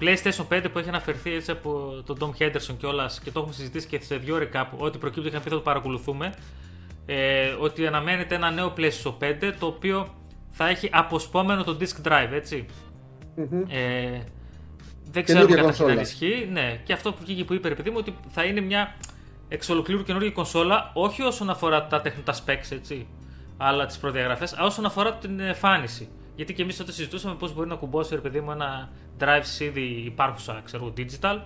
Speaker 1: PlayStation 5 που έχει αναφερθεί έτσι από τον Tom Henderson κιόλας και το έχουμε συζητήσει και σε δύο ώρε Ότι προκύπτει είχαν πει θα το παρακολουθούμε. Ε, ότι αναμένεται ένα νέο PlayStation 5 το οποίο θα έχει αποσπόμενο το disk drive, ετσι Ε, δεν ξέρουμε κατά αν ισχύει. Ναι, και αυτό που βγήκε που είπε, ρε παιδί μου, ότι θα είναι μια εξ ολοκλήρου καινούργια κονσόλα, όχι όσον αφορά τα, τα specs, έτσι, αλλά τις προδιαγραφές, αλλά όσον αφορά την εμφάνιση. Γιατί και εμείς τότε συζητούσαμε πώς μπορεί να κουμπώσει, ρε παιδί μου, ένα drive ήδη υπάρχουσα, ξέρω, digital.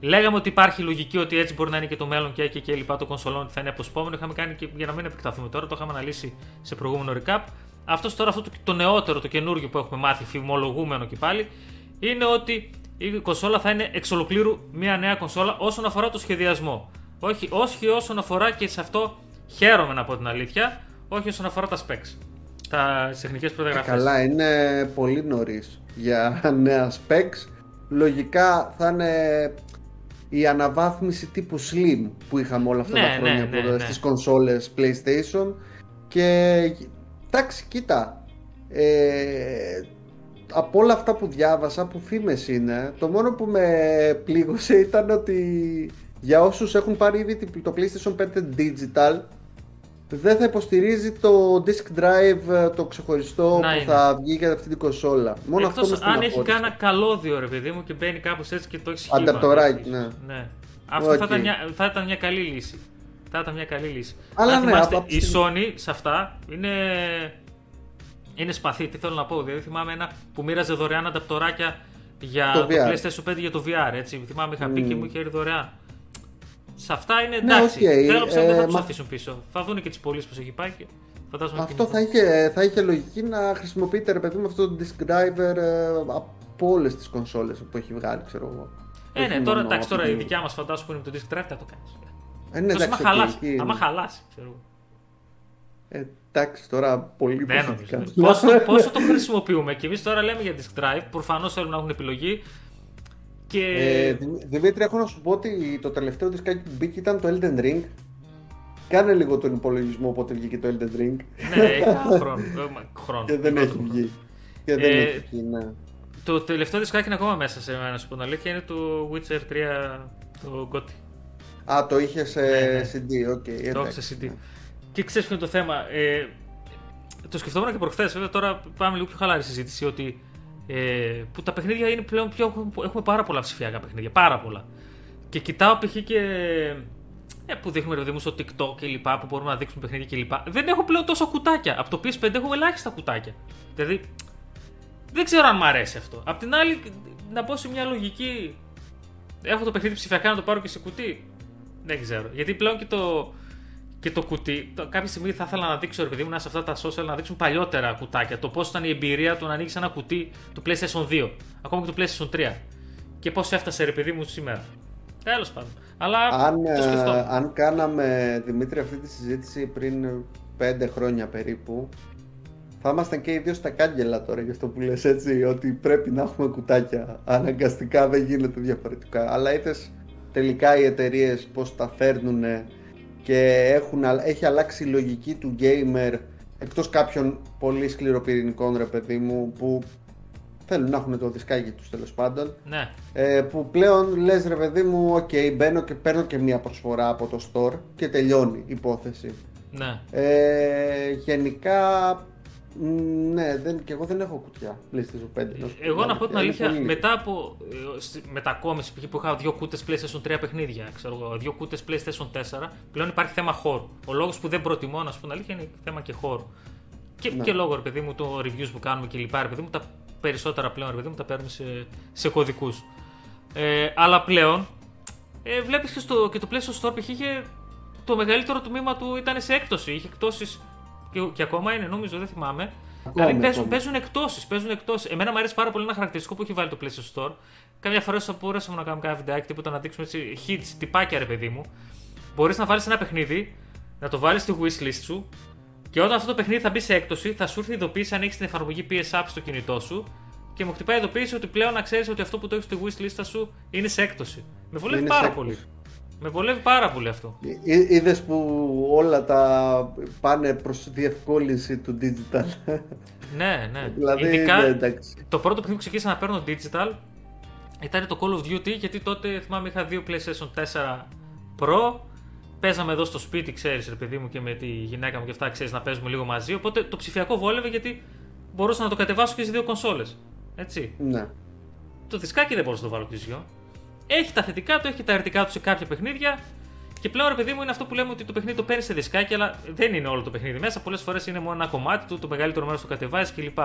Speaker 1: Λέγαμε ότι υπάρχει λογική ότι έτσι μπορεί να είναι και το μέλλον και, και, και λοιπά το κονσολών, ότι θα είναι αποσπόμενο. Είχαμε κάνει και για να μην επεκταθούμε τώρα, το είχαμε αναλύσει σε προηγούμενο recap. Αυτός τώρα, αυτό το, το νεότερο, το καινούργιο που έχουμε μάθει, φημολογούμενο και πάλι, είναι ότι η κονσόλα θα είναι εξ ολοκλήρου μια νέα κονσόλα όσον αφορά το σχεδιασμό. Όχι, όχι όσον αφορά και σε αυτό χαίρομαι να πω την αλήθεια, όχι όσον αφορά τα specs. Τα τεχνικές προδιαγραφές.
Speaker 2: Καλά, είναι πολύ νωρίς για νέα specs. λογικά θα είναι η αναβάθμιση τύπου Slim που είχαμε όλα αυτά
Speaker 1: Ναι,
Speaker 2: τα χρόνια
Speaker 1: ναι,
Speaker 2: από-
Speaker 1: ναι, ναι.
Speaker 2: στις κονσόλες PlayStation και εντάξει κοίτα ε, από όλα αυτά που διάβασα που φήμες είναι το μόνο που με πλήγωσε ήταν ότι για όσους έχουν πάρει ήδη το PlayStation 5 Digital δεν θα υποστηρίζει το disk drive ε, το ξεχωριστό
Speaker 1: Να
Speaker 2: που
Speaker 1: είναι.
Speaker 2: θα βγει για αυτή την κονσόλα. Μόνο αυτό με
Speaker 1: Εκτός αν έχει
Speaker 2: στεναχώρησε.
Speaker 1: κανένα καλώδιο ρε παιδί μου και μπαίνει κάπως έτσι και το έχει σχήμα.
Speaker 2: Ανταπτοράκι,
Speaker 1: ίσως.
Speaker 2: ναι.
Speaker 1: ναι. Αυτό θα,
Speaker 2: Οκ.
Speaker 1: ήταν μια, θα ήταν μια καλή λύση. Θα ήταν μια καλή λύση.
Speaker 2: Αλλά
Speaker 1: Αν
Speaker 2: ναι,
Speaker 1: θυμάστε,
Speaker 2: από
Speaker 1: η
Speaker 2: αυτή-
Speaker 1: Sony σε αυτά είναι, είναι σπαθή. Τι θέλω να πω. Δηλαδή θυμάμαι ένα που μοίραζε δωρεάν ανταπτοράκια για
Speaker 2: Το
Speaker 1: το,
Speaker 2: VR.
Speaker 1: PlayStation 5 για το VR. Έτσι. Θυμάμαι είχα πει και μου είχε έρθει δωρεάν. Σε αυτά είναι
Speaker 2: Ναι,
Speaker 1: εντάξει.
Speaker 2: οκ.
Speaker 1: Θέλω πιστεύω δεν θα
Speaker 2: Ε,
Speaker 1: τους
Speaker 2: μα-
Speaker 1: αφήσουν πίσω. Θα δουν και τις πωλήσεις που έχει πάει και φαντάζομαι.
Speaker 2: Αυτό
Speaker 1: και-
Speaker 2: θα είχε, θα είχε λογική να χρησιμοποιείται ρε παιδί μου αυτό το disk driver ε, από όλες τις κονσόλες που έχει βγάλει, ξέρω εγώ.
Speaker 1: Ε,
Speaker 2: Όχι
Speaker 1: ναι, τώρα,
Speaker 2: μόνο
Speaker 1: εντάξει, τώρα
Speaker 2: αυτή
Speaker 1: η
Speaker 2: τη-
Speaker 1: δικιά μας φαντάσου που είναι με το disk drive θα το κάνεις.
Speaker 2: Ε, ναι,
Speaker 1: άμα
Speaker 2: εντάξει,
Speaker 1: χαλάσει.
Speaker 2: οκ, εκεί-
Speaker 1: Άμα χαλάσει, ξέρω εγώ.
Speaker 2: Ε, εντάξει, τώρα πολύ
Speaker 1: Δεν
Speaker 2: υποθετικά.
Speaker 1: νομίζω. πόσο, πόσο το χρησιμοποιούμε; Και εμείς τώρα λέμε για disk drive. Προφανώς θέλουν να έχουν επιλογή. Και.
Speaker 2: Ε, Δημ- Δημήτρη, έχω να σου πω ότι το τελευταίο δισκάκι που μπήκε ήταν το Elden Ring. Κάνε λίγο τον υπολογισμό πότε βγήκε το Elden Ring
Speaker 1: ναι, έχει χρόνο. ε, μα- χρόνο.
Speaker 2: και δεν
Speaker 1: Πρώτο
Speaker 2: έχει
Speaker 1: χρόνο.
Speaker 2: βγει. Και δεν
Speaker 1: Ε,
Speaker 2: έχει βγει, ναι.
Speaker 1: Το τελευταίο δισκάκι είναι ακόμα μέσα σε μένα, να σου πω την αλήθεια, είναι το Witcher 3 το GOTY.
Speaker 2: Α, το είχες σε
Speaker 1: Ναι, ναι.
Speaker 2: CD, OK.
Speaker 1: Το
Speaker 2: εντάξει.
Speaker 1: έχω σε CD. Και ξέρεις ποιο είναι το θέμα. Ε, το σκεφτόμουν και προχθές, βέβαια τώρα πάμε λίγο πιο χαλάρη συζήτηση. Ότι ε, που τα παιχνίδια είναι πλέον πιο. Έχουμε πάρα πολλά ψηφιακά παιχνίδια. Πάρα πολλά. Και κοιτάω π.χ. και. Ε, που δείχνουμε ρε παιδί μου στο TikTok και λοιπά, που μπορούμε να δείξουμε παιχνίδια και λοιπά. Δεν έχω πλέον τόσα κουτάκια. Από το PS5 έχω ελάχιστα κουτάκια. Δηλαδή, δεν ξέρω αν μ' αρέσει αυτό. Απ' την άλλη, να πω σε μια λογική. Έχω το παιχνίδι ψηφιακά να το πάρω και σε κουτί; Δεν ξέρω. Γιατί πλέον και το, και το κουτί. Το, κάποια στιγμή θα ήθελα να δείξω, ρε παιδί μου, να σε αυτά τα social να δείξουν παλιότερα κουτάκια. Το πώς ήταν η εμπειρία του να ανοίξεις ένα κουτί του PlayStation 2, ακόμα και του PlayStation 3. Και πώς έφτασε, ρε παιδί μου, σήμερα. Τέλος πάντων. Αλλά
Speaker 2: Αν,
Speaker 1: το
Speaker 2: ε,
Speaker 1: σκεφτόμουν.
Speaker 2: αν κάναμε, Δημήτρη, αυτή τη συζήτηση πριν πέντε χρόνια περίπου, θα ήμασταν και οι δύο στα κάγκελα τώρα για αυτό που λες έτσι, ότι πρέπει να έχουμε κουτάκια. Αναγκαστικά δεν γίνεται διαφορετικά. Αλλά είδες τελικά οι εταιρείες πώς τα φέρνουν και έχουν, α- έχει αλλάξει η λογική του gamer εκτός κάποιων πολύ σκληροπυρηνικών ρε παιδί μου που θέλουν να έχουν το δισκάκι τους τέλος πάντων
Speaker 1: Ναι.
Speaker 2: ε, που πλέον λες ρε παιδί μου, οκ, μπαίνω και παίρνω και μία προσφορά από το store και τελειώνει η υπόθεση.
Speaker 1: Ναι.
Speaker 2: Ε, γενικά, μ, ναι, δεν, και εγώ δεν έχω κουτιά PlayStation 5. να σου
Speaker 1: Εγώ να πω την
Speaker 2: Είναι
Speaker 1: αλήθεια,
Speaker 2: πολύ
Speaker 1: μετά από ε, στη- μετακόμιση π.χ. που είχα δύο κούτες PlayStation 3 παιχνίδια, ξέρω εγώ, δύο κούτες PlayStation 4, πλέον υπάρχει θέμα χώρου. Ο λόγος που δεν προτιμώ, να σου πω την αλήθεια, είναι θέμα και χώρου. Και,
Speaker 2: Ναι.
Speaker 1: και λόγω, ρε παιδί μου, των reviews που κάνουμε και λοιπά, ρε παιδί μου, τα περισσότερα πλέον, ρε παιδί μου, τα παίρνουμε σε, σε κωδικούς. Ε, αλλά πλέον, ε, βλέπεις και, στο, και το PlayStation Store π.χ. είχε το μεγαλύτερο τμήμα του ήταν σε έκπτωση. Είχε εκτόσει και, και ακόμα είναι, νομίζω, δεν θυμάμαι.
Speaker 2: Ακόμα
Speaker 1: δηλαδή
Speaker 2: είναι,
Speaker 1: παίζουν,
Speaker 2: ακόμα.
Speaker 1: παίζουν εκτόσεις. Παίζουν εκτόσεις. Εμένα μου αρέσει πάρα πολύ ένα χαρακτηριστικό που έχει βάλει το PlayStation Store. Κάποια φορά θα μπορέσαμε να κάνουμε κάποιο βιντεάκι τίποτα να δείξουμε έτσι hits, τυπάκια ρε παιδί μου. Μπορείς να βάλεις ένα παιχνίδι, να το βάλεις στη wishlist σου και όταν αυτό το παιχνίδι θα μπει σε έκπτωση, θα σου έρθει ειδοποίηση αν έχεις την εφαρμογή PS App στο κινητό σου και μου χτυπάει ειδοποίηση ότι πλέον να ξέρεις ότι αυτό που το έχεις στη wishlist σου είναι σε έκπτωση. Με βολεύει
Speaker 2: Είναι σε
Speaker 1: πάρα
Speaker 2: έκπτωση.
Speaker 1: πολύ. Με βολεύει πάρα πολύ αυτό.
Speaker 2: Είδες που όλα τα πάνε προς διευκόλυνση του digital.
Speaker 1: Ναι, ναι.
Speaker 2: δηλαδή,
Speaker 1: Ειδικά
Speaker 2: ναι, εντάξει.
Speaker 1: το πρώτο παιχνίδι που ξεκίνησα να παίρνω digital ήταν το Call of Duty γιατί τότε θυμάμαι είχα δύο PlayStation 4 Pro. Παίζαμε εδώ στο σπίτι, ξέρεις, ρε παιδί μου και με τη γυναίκα μου και αυτά, ξέρεις να παίζουμε λίγο μαζί. Οπότε το ψηφιακό βόλευε γιατί μπορούσα να το κατεβάσω και στις δύο κονσόλες. Έτσι.
Speaker 2: Ναι.
Speaker 1: Το δισκάκι δεν μπορούσα να το βάλω και στις δυο. Έχει τα θετικά του, έχει τα αρνητικά του σε κάποια παιχνίδια. Και πλέον, ρε παιδί μου, είναι αυτό που λέμε ότι το παιχνίδι το παίρνει σε δισκάκι, αλλά δεν είναι όλο το παιχνίδι μέσα. Πολλές φορές είναι μόνο ένα κομμάτι του, το μεγαλύτερο μέρος το κατεβάζεις κλπ.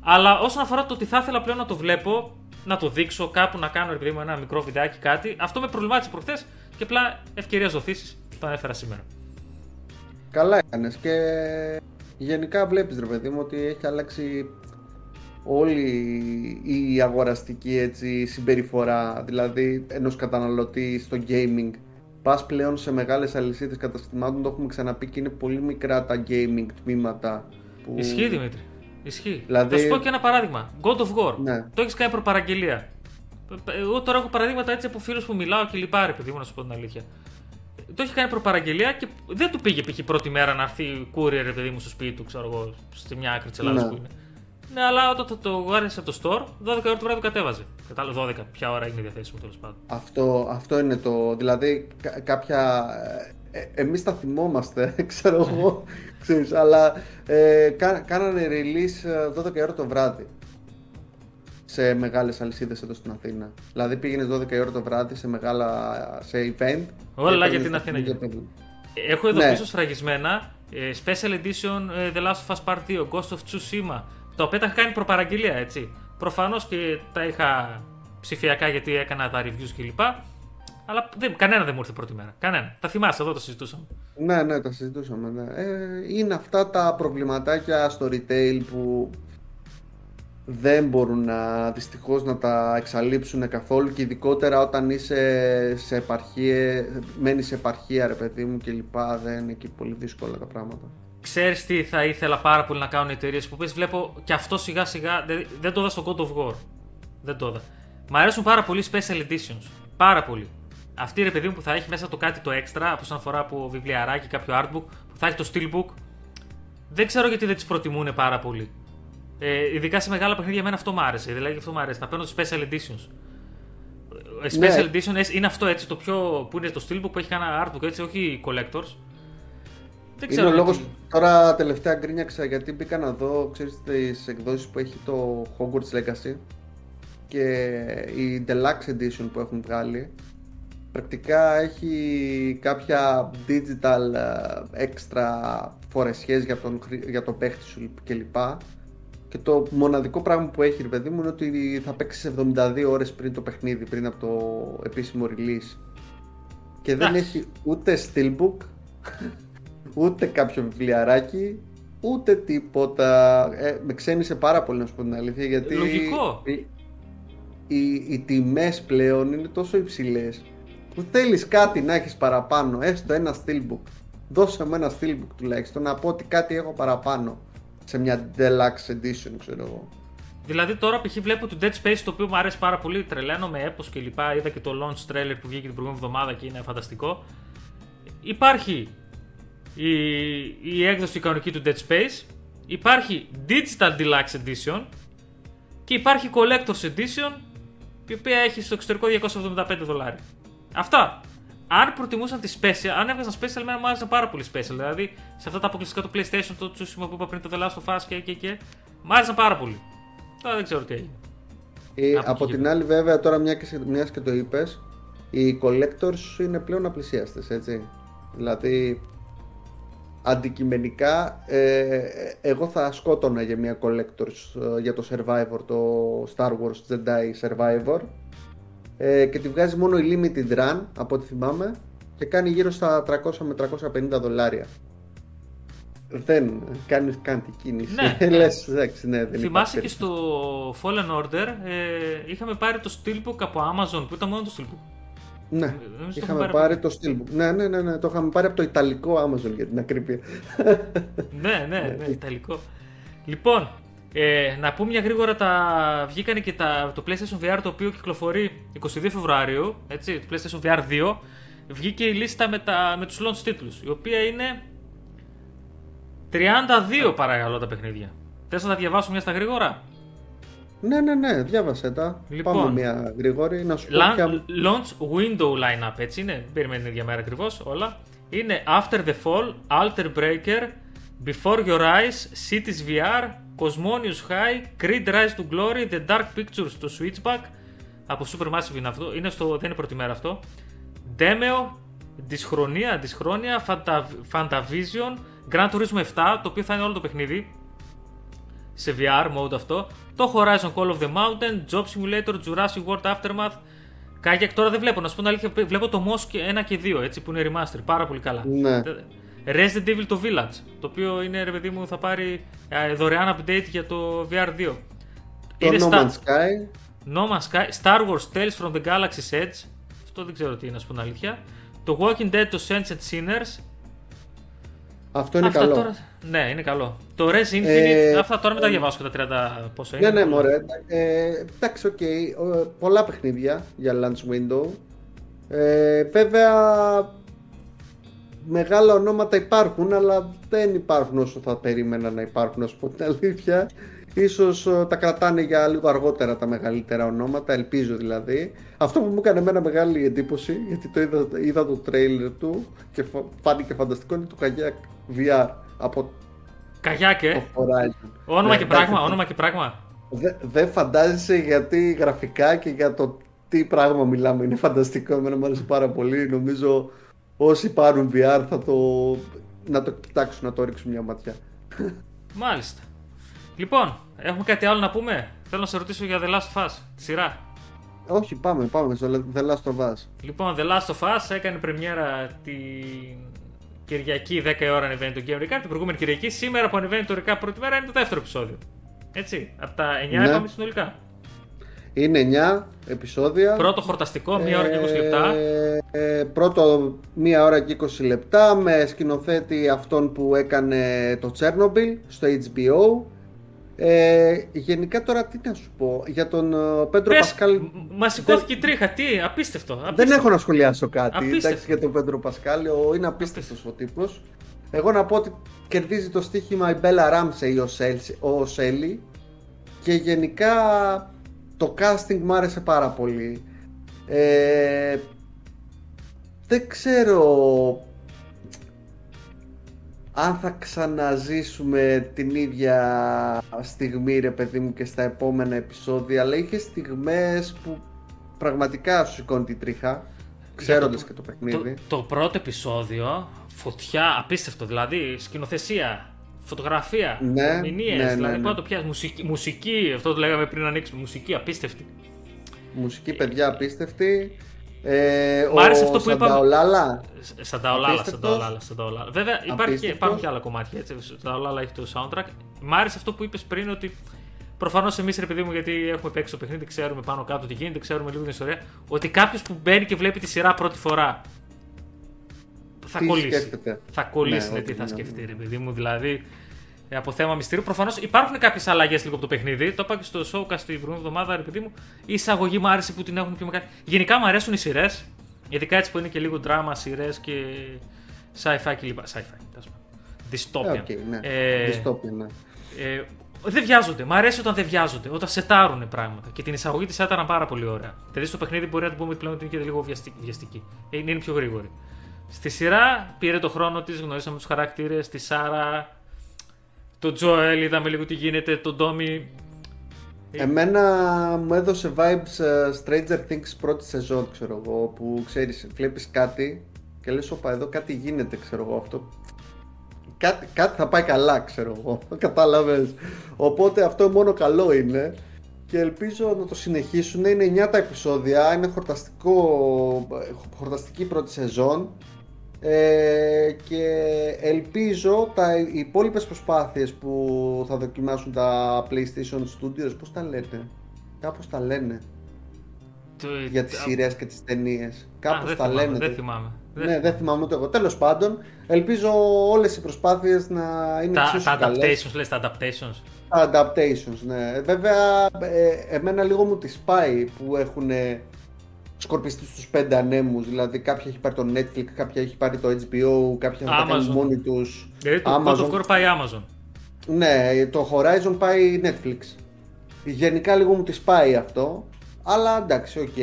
Speaker 1: Αλλά όσον αφορά το ότι θα ήθελα πλέον να το βλέπω, να το δείξω κάπου, να κάνω ρε παιδί μου ένα μικρό βιντεάκι κάτι, αυτό με προβλημάτισε προχθές και απλά ευκαιρία ζωθήσεις το ανέφερα σήμερα.
Speaker 2: Καλά έκανες και γενικά βλέπεις ρε παιδί μου ότι έχει αλλάξει όλη η αγοραστική έτσι, συμπεριφορά δηλαδή ενός καταναλωτή στο gaming πας πλέον σε μεγάλες αλυσίδες καταστημάτων το έχουμε ξαναπεί και είναι πολύ μικρά τα gaming τμήματα που...
Speaker 1: Ισχύει Δημήτρη. Ισχύει.
Speaker 2: Δηλαδή-
Speaker 1: Θα σου πω και ένα παράδειγμα. God of War.
Speaker 2: Ναι.
Speaker 1: Το έχεις κάνει προπαραγγελία. Εγώ τώρα έχω παραδείγματα έτσι από φίλους που μιλάω και λυπάρει, παιδί μου, να σου πω την αλήθεια. Το έχει κάνει προπαραγγελία και δεν του πήγε π.χ. πρώτη μέρα να έρθει courier, παιδί μου, στο σπίτι του, ξέρω εγώ, στη μια άκρη της Ελλάδας
Speaker 2: Ναι.
Speaker 1: που είναι. Ναι, αλλά όταν το, το, το από το store, 12 ώρα το βράδυ το κατέβαζε. Κατάλαβε 12, ποια ώρα είναι διαθέσιμο τέλος πάντων.
Speaker 2: Αυτό, αυτό είναι το. Δηλαδή, κα- κάποια. Ε, εμείς τα θυμόμαστε, ξέρω εγώ, ξέρεις, αλλά ε, κα- κάνανε release ε, 12 ώρα το βράδυ σε μεγάλες αλυσίδες εδώ στην Αθήνα. Δηλαδή πήγαινες 12 ώρα το βράδυ σε μεγάλα σε event.
Speaker 1: Όλα
Speaker 2: και
Speaker 1: για
Speaker 2: έπαιρνες
Speaker 1: την
Speaker 2: τα
Speaker 1: Αθήνα
Speaker 2: παιχνίδια
Speaker 1: γίνονται.
Speaker 2: παιδί.
Speaker 1: Έχω εδώ
Speaker 2: Ναι.
Speaker 1: πίσω σφραγισμένα ε, Special Edition ε, The Last of Us Part 2, Ghost of Tsushima. Τα οποία τα είχα κάνει προπαραγγελία, έτσι. Προφανώς και τα είχα ψηφιακά γιατί έκανα τα reviews κλπ. Αλλά δεν, κανένα δεν μου ήρθε πρώτη μέρα. Κανένα. Τα θυμάσαι, εδώ το συζητούσαμε.
Speaker 2: Ναι, ναι, τα συζητούσαμε. Ναι. Ε, είναι αυτά τα προβληματάκια στο retail που δεν μπορούν να δυστυχώς να τα εξαλείψουν καθόλου και ειδικότερα όταν είσαι σε επαρχία, μένεις σε επαρχία ρε παιδί μου και λοιπά δεν είναι εκεί πολύ δύσκολα τα πράγματα.
Speaker 1: Ξέρεις τι θα ήθελα πάρα πολύ να κάνουν οι εταιρείες που πες, βλέπω και αυτό σιγά σιγά. Δεν, δεν το είδα στο God of War. Δεν το είδα. Μ' αρέσουν πάρα πολύ οι special editions. Πάρα πολύ. Αυτή ρε παιδί μου που θα έχει μέσα το κάτι το extra, από όσον αφορά από βιβλιαράκι, κάποιο artbook, που θα έχει το steelbook. Δεν ξέρω γιατί δεν τις προτιμούν πάρα πολύ. Ε, ειδικά σε μεγάλα παιχνίδια, εμένα αυτό μου άρεσε. Δηλαδή αυτό μου άρεσε. Να παίρνω τις special editions. Ε,
Speaker 2: Ναι.
Speaker 1: Special edition ε, είναι αυτό έτσι, το πιο. που είναι το steelbook που έχει κανένα artbook έτσι, όχι οι collectors. Δεν
Speaker 2: Είναι
Speaker 1: ξέρω
Speaker 2: ο λόγος
Speaker 1: γιατί.
Speaker 2: τώρα τελευταία γκρίνιαξα γιατί μπήκα να δω ξέρεις τις εκδόσεις που έχει το Hogwarts Legacy και η Deluxe Edition που έχουν βγάλει πρακτικά έχει κάποια digital ε, extra φορεσιές για τον, χρη- για τον παίχτη σου κλπ. Και το μοναδικό πράγμα που έχει ρε παιδί μου είναι ότι θα παίξεις 72 ώρες πριν το παιχνίδι, πριν από το επίσημο release. Και δεν
Speaker 1: Εντάξει.
Speaker 2: έχει ούτε steelbook, ούτε κάποιο βιβλιαράκι, ούτε τίποτα. Ε, με ξένησε πάρα πολύ να σου πω την αλήθεια γιατί
Speaker 1: Λογικό.
Speaker 2: οι, οι, οι τιμές πλέον είναι τόσο υψηλές που θέλεις κάτι να έχεις παραπάνω, έστω ένα steelbook. Δώσε μου ένα steelbook τουλάχιστον να πω ότι κάτι έχω παραπάνω σε μια deluxe edition ξέρω εγώ.
Speaker 1: Δηλαδή τώρα π.χ. βλέπω το Dead Space το οποίο μου αρέσει πάρα πολύ, τρελαίνω με έπος και λοιπά. Είδα και το launch trailer που βγήκε την προηγούμενη εβδομάδα και είναι φανταστικό. Υπάρχει η, η έκδοση κανονική του Dead Space, υπάρχει Digital Deluxe Edition και υπάρχει Collector's Edition η οποία έχει στο εξωτερικό 275 δολάρια. Αυτά. Αν προτιμούσαν τη Special, αν έβγαζαν Special, εμένα μου άρεσε πάρα πολύ Special. Δηλαδή σε αυτά τα αποκλειστικά του PlayStation, το Tsushima που είπα πριν, το The Last of Us και και και. Μ' άρεσαν πάρα πολύ. Τώρα δεν ξέρω τι έγινε.
Speaker 2: Ε,
Speaker 1: Από
Speaker 2: από
Speaker 1: εκεί
Speaker 2: την
Speaker 1: πέρα.
Speaker 2: άλλη βέβαια τώρα μιας και, σε- μιας και το είπες οι collectors είναι πλέον απλησίαστες έτσι δηλαδή αντικειμενικά ε, εγώ θα σκότωνα για μια collectors ε, για το Survivor το Star Wars Jedi Survivor ε, και τη βγάζει μόνο η limited run από ό,τι θυμάμαι και κάνει γύρω στα 300 με 350 δολάρια δεν κάνεις καν την κίνηση
Speaker 1: Ναι.
Speaker 2: λες εντάξει ναι δεν
Speaker 1: Θυμάσαι
Speaker 2: υπάρχει
Speaker 1: και στο Fallen Order ε, είχαμε πάρει το Steelbook από Amazon που ήταν μόνο το Steelbook.
Speaker 2: Ναι,
Speaker 1: Νομίζω το
Speaker 2: είχαμε
Speaker 1: είχαμε
Speaker 2: πάρει το Steelbook. Ναι, ναι, ναι, ναι, το είχαμε πάρει από το Ιταλικό Amazon για την ακρίβεια.
Speaker 1: ναι, ναι, ναι, Ιταλικό. Λοιπόν, ε, να πούμε μια γρήγορα τα. Βγήκανε και τα, το PlayStation VR το οποίο κυκλοφορεί 22 Φεβρουαρίου. Έτσι, το PlayStation VR 2. Βγήκε η λίστα με, τα, με τους launch τίτλους, η οποία είναι 32 παρακαλώ τα παιχνίδια. Θες να τα διαβάσω μια στα γρήγορα;
Speaker 2: Ναι, ναι, ναι, διάβασε τα.
Speaker 1: Λοιπόν.
Speaker 2: Πάμε μια γρήγορη να σου πω
Speaker 1: Lan-
Speaker 2: ποια...
Speaker 1: Launch window lineup, έτσι είναι. Δεν περιμένει την ίδια μέρα ακριβώς όλα. Είναι After the Fall, Alter Breaker, Before Your Eyes, Cities VR, Cosmonius High, Creed Rise to Glory, The Dark Pictures στο Switchback. Από Supermassive είναι αυτό. Είναι στο, δεν είναι πρώτη μέρα αυτό. Demeo, Δυσχρονία, Δυσχρόνια, Fanta- Fantavision, Gran Turismo 7, το οποίο θα είναι όλο το παιχνίδι σε VR mode αυτό. Το Horizon Call of the Mountain, Job Simulator, Jurassic World Aftermath. Kayak τώρα δεν βλέπω, να σου πω την αλήθεια, βλέπω το Moss και 1 και 2, έτσι που είναι remaster, πάρα πολύ καλά.
Speaker 2: Ναι.
Speaker 1: Resident Evil το Village, το οποίο είναι ρε παιδί μου θα πάρει ε, δωρεάν update για το VR 2.
Speaker 2: Το
Speaker 1: είναι
Speaker 2: No
Speaker 1: στα-
Speaker 2: Man's Sky.
Speaker 1: No Man's Sky, Star Wars Tales from the Galaxy's Edge. Αυτό δεν ξέρω τι είναι, να σου πω την αλήθεια. Το Walking Dead, το Saints and Sinners.
Speaker 2: Αυτό είναι
Speaker 1: Αυτά
Speaker 2: καλό.
Speaker 1: Τώρα... Ναι, είναι καλό. Το Rez Infinite,
Speaker 2: Ε,
Speaker 1: αυτά τώρα μην τα διαβάσω και τα 30 πόσο είναι.
Speaker 2: Ναι, ναι, μωρέ. Ε, εντάξει, οκ. Ε, πολλά παιχνίδια για launch window. Ε, βέβαια, μεγάλα ονόματα υπάρχουν, αλλά δεν υπάρχουν όσο θα περίμενα να υπάρχουν, να σου πω την αλήθεια. Ίσως ε, τα κρατάνε για λίγο αργότερα τα μεγαλύτερα ονόματα, ελπίζω δηλαδή. Αυτό που μου έκανε εμένα μεγάλη εντύπωση, γιατί το είδα, είδα το τρέιλερ του και φα- φάνηκε φανταστικό, είναι το Kayak VR από
Speaker 1: Καγιάκε.
Speaker 2: το Horizon.
Speaker 1: Όνομα
Speaker 2: Ναι,
Speaker 1: και
Speaker 2: εντάξει,
Speaker 1: πράγμα, όνομα και πράγμα.
Speaker 2: Δε- Δεν φαντάζεσαι γιατί γραφικά και για το τι πράγμα μιλάμε. Είναι φανταστικό. Εμένα μου άρεσε πάρα πολύ. Νομίζω όσοι πάρουν VR θα το, να το κοιτάξουν, να το ρίξουν μια ματιά.
Speaker 1: Μάλιστα. Λοιπόν, έχουμε κάτι άλλο να πούμε; Θέλω να σε ρωτήσω για The Last of Us, τη σειρά.
Speaker 2: Όχι, πάμε, πάμε στο The Last of Us.
Speaker 1: Λοιπόν, The Last of Us έκανε πρεμιέρα την Κυριακή 10 η ώρα ανεβαίνει το Game Recap. Την προηγούμενη Κυριακή, σήμερα που ανεβαίνει το Recap πρώτη μέρα είναι το δεύτερο επεισόδιο. Έτσι, από τα 9
Speaker 2: Ναι.
Speaker 1: είπαμε συνολικά.
Speaker 2: Είναι 9 επεισόδια.
Speaker 1: Πρώτο χορταστικό, 1 ώρα και 20 λεπτά.
Speaker 2: Ε, ε, πρώτο μία ώρα και 20 λεπτά με σκηνοθέτη αυτόν που έκανε το Chernobyl στο HBO. Ε, γενικά τώρα τι να σου πω για τον ε, Πέντρο
Speaker 1: Πες,
Speaker 2: Πασκάλ.
Speaker 1: Μας σηκώθηκε η τρίχα, τι, απίστευτο. απίστευτο.
Speaker 2: Δεν έχω να σχολιάσω κάτι
Speaker 1: Απίστευτο.
Speaker 2: εντάξει, για τον Πέντρο Πασκάλ. Ο, είναι απίστευτος ο τύπος. Εγώ να πω ότι κερδίζει το στοίχημα η Μπέλα Ράμσεϊ ο Σέλι και γενικά το casting μου άρεσε πάρα πολύ. Ε, δεν ξέρω αν θα ξαναζήσουμε την ίδια στιγμή ρε παιδί μου και στα επόμενα επεισόδια αλλά είχες στιγμές που πραγματικά σου σηκώνει την τρίχα ξέροντας και το παιχνίδι
Speaker 1: Το, το πρώτο επεισόδιο, φωτιά, απίστευτο δηλαδή, σκηνοθεσία, φωτογραφία,
Speaker 2: Ναι,
Speaker 1: ερμηνείες,
Speaker 2: ναι, ναι,
Speaker 1: δηλαδή
Speaker 2: ναι.
Speaker 1: πάω το πιάσει, μουσική, μουσική, αυτό το λέγαμε πριν ανοίξουμε, μουσική απίστευτη.
Speaker 2: μουσική παιδιά απίστευτη ε,
Speaker 1: Μ' άρεσε
Speaker 2: ο
Speaker 1: αυτό που είπαμε.
Speaker 2: Σανταολάλα
Speaker 1: Σ- Σαν τα ολάλα, σαν τα
Speaker 2: Απίστευτος.
Speaker 1: ολάλα, σαν τα ολάλα. Βέβαια υπάρχει και,
Speaker 2: Απίστευτος.
Speaker 1: υπάρχουν και άλλα κομμάτια έτσι. Σαν τα ολάλα έχει το soundtrack. Μ' άρεσε αυτό που είπες πριν ότι προφανώς εμείς ρε παιδί μου, γιατί έχουμε παίξει το παιχνίδι, ξέρουμε πάνω κάτω τι γίνεται, ξέρουμε λίγο την ιστορία. Ότι κάποιος που μπαίνει και βλέπει τη σειρά πρώτη φορά θα
Speaker 2: Τι
Speaker 1: κολλήσει.
Speaker 2: σκέφτεται.
Speaker 1: Θα κολλήσει
Speaker 2: Ναι,
Speaker 1: ναι, τι
Speaker 2: όχι,
Speaker 1: θα
Speaker 2: ναι,
Speaker 1: σκεφτεί,
Speaker 2: ναι.
Speaker 1: ρε παιδί μου. Δηλαδή ε, από θέμα μυστήριου. Προφανώς υπάρχουν κάποιες αλλαγές λίγο από το παιχνίδι. Το είπα και στο showcast την προηγούμενη εβδομάδα, ρε παιδί μου. Η εισαγωγή μου άρεσε που την έχουν πιο μεγάλη. Γενικά μου αρέσουν οι σειρές. Ειδικά έτσι που είναι και λίγο drama, σειρές και sci-fi κλπ. Sci-fi, τέλος πάντων. Dystopia.
Speaker 2: Ε, οκ, ναι.
Speaker 1: Ε,
Speaker 2: Dystopia, ναι.
Speaker 1: ε, δεν βιάζονται. Μ' αρέσει όταν δεν βιάζονται. Όταν σετάρουν πράγματα. Και την εισαγωγή τη σετάραν πάρα πολύ ωραία. Δηλαδή στο παιχνίδι μπορεί να την πούμε πλέον ότι είναι και λίγο βιαστική. βιαστική. Ε, Είναι πιο γρήγορη. Στη σειρά πήρε το χρόνο της, γνωρίσαμε τους χαρακτήρες, τη Σάρα, τον Τζοέλ, είδαμε λίγο τι γίνεται, τον Τόμι.
Speaker 2: Εμένα μου έδωσε vibes ε, Stranger Things πρώτη σεζόν, ξέρω εγώ, που ξέρεις, βλέπεις κάτι και λες, όπα, εδώ κάτι γίνεται, ξέρω εγώ, αυτό. Κάτι, κάτι θα πάει καλά, ξέρω εγώ, κατάλαβες. Οπότε αυτό μόνο καλό είναι και ελπίζω να το συνεχίσουν. Είναι 9 τα επεισόδια, είναι χορταστικό, χορταστική πρώτη σεζόν ε, και ελπίζω τα οι υπόλοιπες προσπάθειες που θα δοκιμάσουν τα PlayStation Studios, πώς τα λένε, κάπως τα λένε
Speaker 1: Το,
Speaker 2: για τις
Speaker 1: α,
Speaker 2: σειρές και τις ταινίες.
Speaker 1: α,
Speaker 2: Κάπως
Speaker 1: δεν
Speaker 2: τα
Speaker 1: θυμάμαι,
Speaker 2: λένε.
Speaker 1: Δεν θυμάμαι.
Speaker 2: Ναι, δεν θυμάμαι ούτε εγώ. Τέλος πάντων, ελπίζω όλες οι προσπάθειες να είναι
Speaker 1: Τα,
Speaker 2: εξίσου
Speaker 1: τα
Speaker 2: καλές.
Speaker 1: adaptations, λες, τα adaptations.
Speaker 2: Τα adaptations, ναι. Βέβαια, ε, εμένα λίγο μου τις πάει που έχουν σκορπιστεί στους πέντε ανέμους. Δηλαδή, κάποια έχει πάρει το Netflix, κάποια έχει πάρει το HBO, κάποια θα τα κάνει
Speaker 1: Amazon.
Speaker 2: μόνοι τους.
Speaker 1: Δηλαδή το God of War πάει Amazon.
Speaker 2: Ναι, το Horizon πάει Netflix. Γενικά λίγο μου τη σπάει αυτό. Αλλά εντάξει, οκ,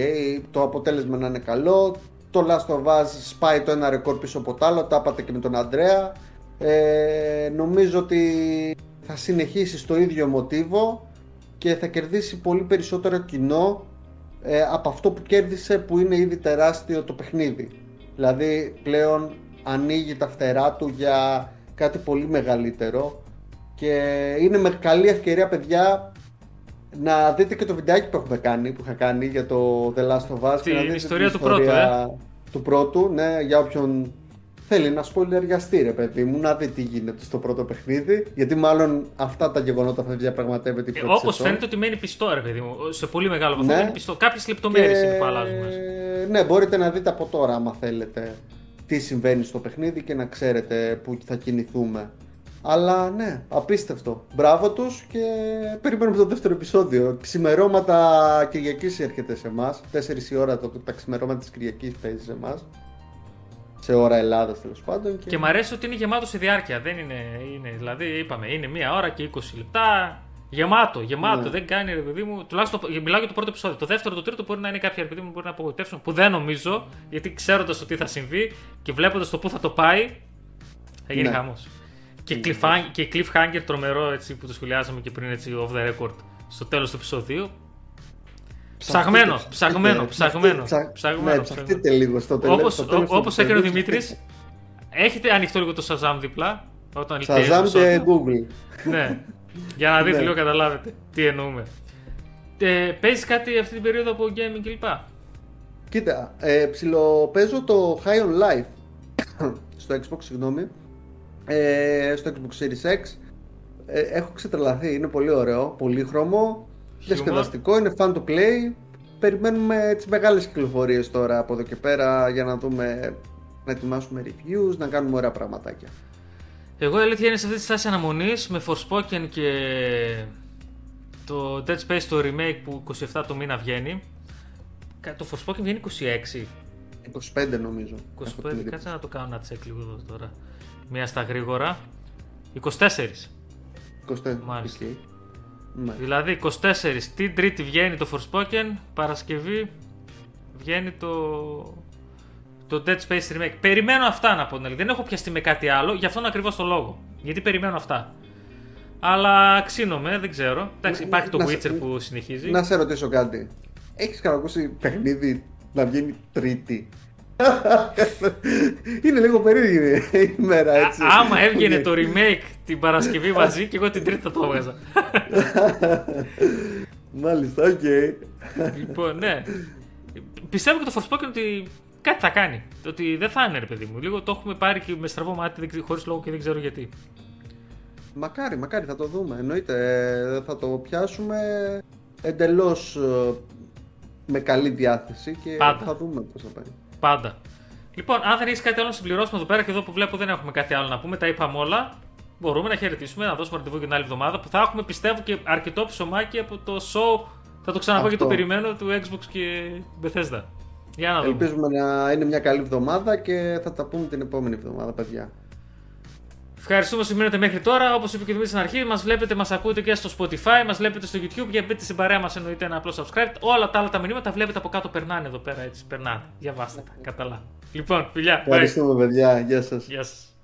Speaker 2: το αποτέλεσμα να είναι καλό. Το Last of Us σπάει το ένα ρεκόρ πίσω από το άλλο. Τα είπατε και με τον Ανδρέα. Ε, νομίζω ότι θα συνεχίσει στο ίδιο μοτίβο και θα κερδίσει πολύ περισσότερο κοινό ε, από αυτό που κέρδισε που είναι ήδη τεράστιο το παιχνίδι. Δηλαδή πλέον ανοίγει τα φτερά του για κάτι πολύ μεγαλύτερο και είναι με καλή ευκαιρία παιδιά να δείτε και το βιντεάκι που έχουμε κάνει, που είχα κάνει για το The Last of Us.
Speaker 1: Την
Speaker 2: και να δείτε
Speaker 1: ιστορία
Speaker 2: την
Speaker 1: του πρώτου,
Speaker 2: ιστορία Του πρώτου, ναι, για όποιον θέλει να σπολιαριαστεί ρε παιδί μου, να δει τι γίνεται στο πρώτο παιχνίδι, γιατί μάλλον αυτά τα γεγονότα θα διαπραγματεύεται η πρώτη
Speaker 1: Όπως
Speaker 2: σεζόν.
Speaker 1: Ε, φαίνεται ότι μένει πιστό, ρε παιδί μου. Σε πολύ μεγάλο βαθμό
Speaker 2: Ναι.
Speaker 1: μένει πιστό. Κάποιες λεπτομέρειες
Speaker 2: Και-
Speaker 1: είναι που αλλάζουν μέσα.
Speaker 2: Ναι, μπορείτε να δείτε από τώρα άμα θέλετε τι συμβαίνει στο παιχνίδι και να ξέρετε πού θα κινηθούμε. Αλλά ναι, απίστευτο. Μπράβο τους και περιμένουμε το δεύτερο επεισόδιο. Ξημερώματα Κυριακής έρχεται σε εμάς. 4 η ώρα το, τα ξημερώματα της Κυριακής παίζει σε εμάς. Σε ώρα Ελλάδα τέλος πάντων.
Speaker 1: Και... και μου αρέσει ότι είναι γεμάτο σε διάρκεια. Δεν είναι, είναι, δηλαδή είπαμε, είναι μία ώρα και 20 λεπτά. Γεμάτο, γεμάτο. Ναι. Δεν κάνει ρε παιδί μου. Τουλάχιστον μιλάω για το πρώτο επεισόδιο. Το δεύτερο, το τρίτο μπορεί να είναι κάποια ρε παιδί μου μπορεί να απογοητεύσουν. Που δεν νομίζω, γιατί ξέροντας το τι θα συμβεί και βλέποντας το πού θα το πάει, θα γίνει ναι. χαμός. Και, cliffhanger, και cliffhanger τρομερό έτσι, που το σχολιάσαμε και πριν έτσι off the record στο τέλος του επεισοδίου. Ψαγμένο, ψαγμένο, ψαγμένο.
Speaker 2: Ψαγμένο. Ναι, ψαχτείτε λίγο στο τέλος.
Speaker 1: Όπως έκανε ο Δημήτρης, έχετε ανοιχτό λίγο το Shazam δίπλα.
Speaker 2: Όταν Shazam και Google.
Speaker 1: Ναι. Για να δείτε ναι. λίγο, καταλάβετε τι εννοούμε. Ε, Παίζεις κάτι αυτή την περίοδο από gaming κλπ;
Speaker 2: Κοίτα, ε, ψιλοπαίζω το High on Life στο Xbox, συγγνώμη. Ε, στο Xbox Series X. Ε, έχω ξετρελαθεί, είναι πολύ ωραίο, πολύ χρώμο, διασκεδαστικό, είναι fun to play. Περιμένουμε τις μεγάλες κυκλοφορίες τώρα από εδώ και πέρα για να δούμε, να ετοιμάσουμε reviews, να κάνουμε ωραία πραγματάκια.
Speaker 1: Εγώ η αλήθεια είναι σε αυτή τη στάση αναμονής με Forspoken και το Dead Space το remake που 27 το μήνα βγαίνει. Το Forspoken βγαίνει 26.
Speaker 2: 25 νομίζω.
Speaker 1: 25, κάτσε να το κάνω να check λίγο εδώ τώρα. Μία στα γρήγορα. 24.
Speaker 2: 24. Μάλιστα.
Speaker 1: Δηλαδή 24 την Τρίτη βγαίνει το Forspoken, Παρασκευή βγαίνει το το Dead Space Remake. Περιμένω αυτά να πω. Δηλαδή. Δεν έχω πιαστεί με κάτι άλλο, γι' αυτόν ακριβώς το λόγο. Γιατί περιμένω αυτά. Αλλά ψήνομαι, δεν ξέρω. Εντάξει, υπάρχει το Witcher που συνεχίζει.
Speaker 2: Να σε ρωτήσω κάτι. Έχεις κανένα παιχνίδι να βγαίνει Τρίτη; Είναι λίγο περίεργη η μέρα έτσι.
Speaker 1: Α, άμα έβγαινε το remake την Παρασκευή μαζί και εγώ την Τρίτη θα το έβγαζα.
Speaker 2: Μάλιστα, OK. Okay.
Speaker 1: Λοιπόν, ναι. Πιστεύω και το Forspoken ότι κάτι θα κάνει. Το ότι δεν θα είναι, ρε παιδί μου. Λίγο το έχουμε πάρει και με στραβό μάτι χωρίς λόγο και δεν ξέρω γιατί.
Speaker 2: Μακάρι, μακάρι θα το δούμε. Εννοείται. Ε, θα το πιάσουμε εντελώς ε, με καλή διάθεση και Πάντα. θα δούμε πώς θα πάει.
Speaker 1: Πάντα. Λοιπόν, αν δεν έχεις κάτι άλλο να συμπληρώσουμε εδώ πέρα και εδώ που βλέπω δεν έχουμε κάτι άλλο να πούμε, τα είπαμε όλα. Μπορούμε να χαιρετήσουμε, να δώσουμε ραντεβού για την άλλη εβδομάδα που θα έχουμε πιστεύω και αρκετό ψωμάκι από το show. Θα το ξαναπώ και το περιμένω του Xbox και Bethesda. Για να
Speaker 2: Ελπίζουμε να είναι μια καλή εβδομάδα και θα τα πούμε την επόμενη εβδομάδα, παιδιά.
Speaker 1: Ευχαριστούμε που μείνετε μέχρι τώρα. Όπως είπε και ο Δημήτρης στην αρχή, μας βλέπετε, μας ακούτε και στο Spotify, μας βλέπετε στο YouTube. Για μπείτε στην παρέα μας, εννοείται ένα απλό subscribe. Όλα τα άλλα τα μηνύματα βλέπετε από κάτω, περνάνε εδώ πέρα έτσι. Περνάνε. Διαβάστε τα. Καταλά. Λοιπόν, φιλιά.
Speaker 2: Ευχαριστούμε, παιδιά. Γεια σας.
Speaker 1: Γεια σας.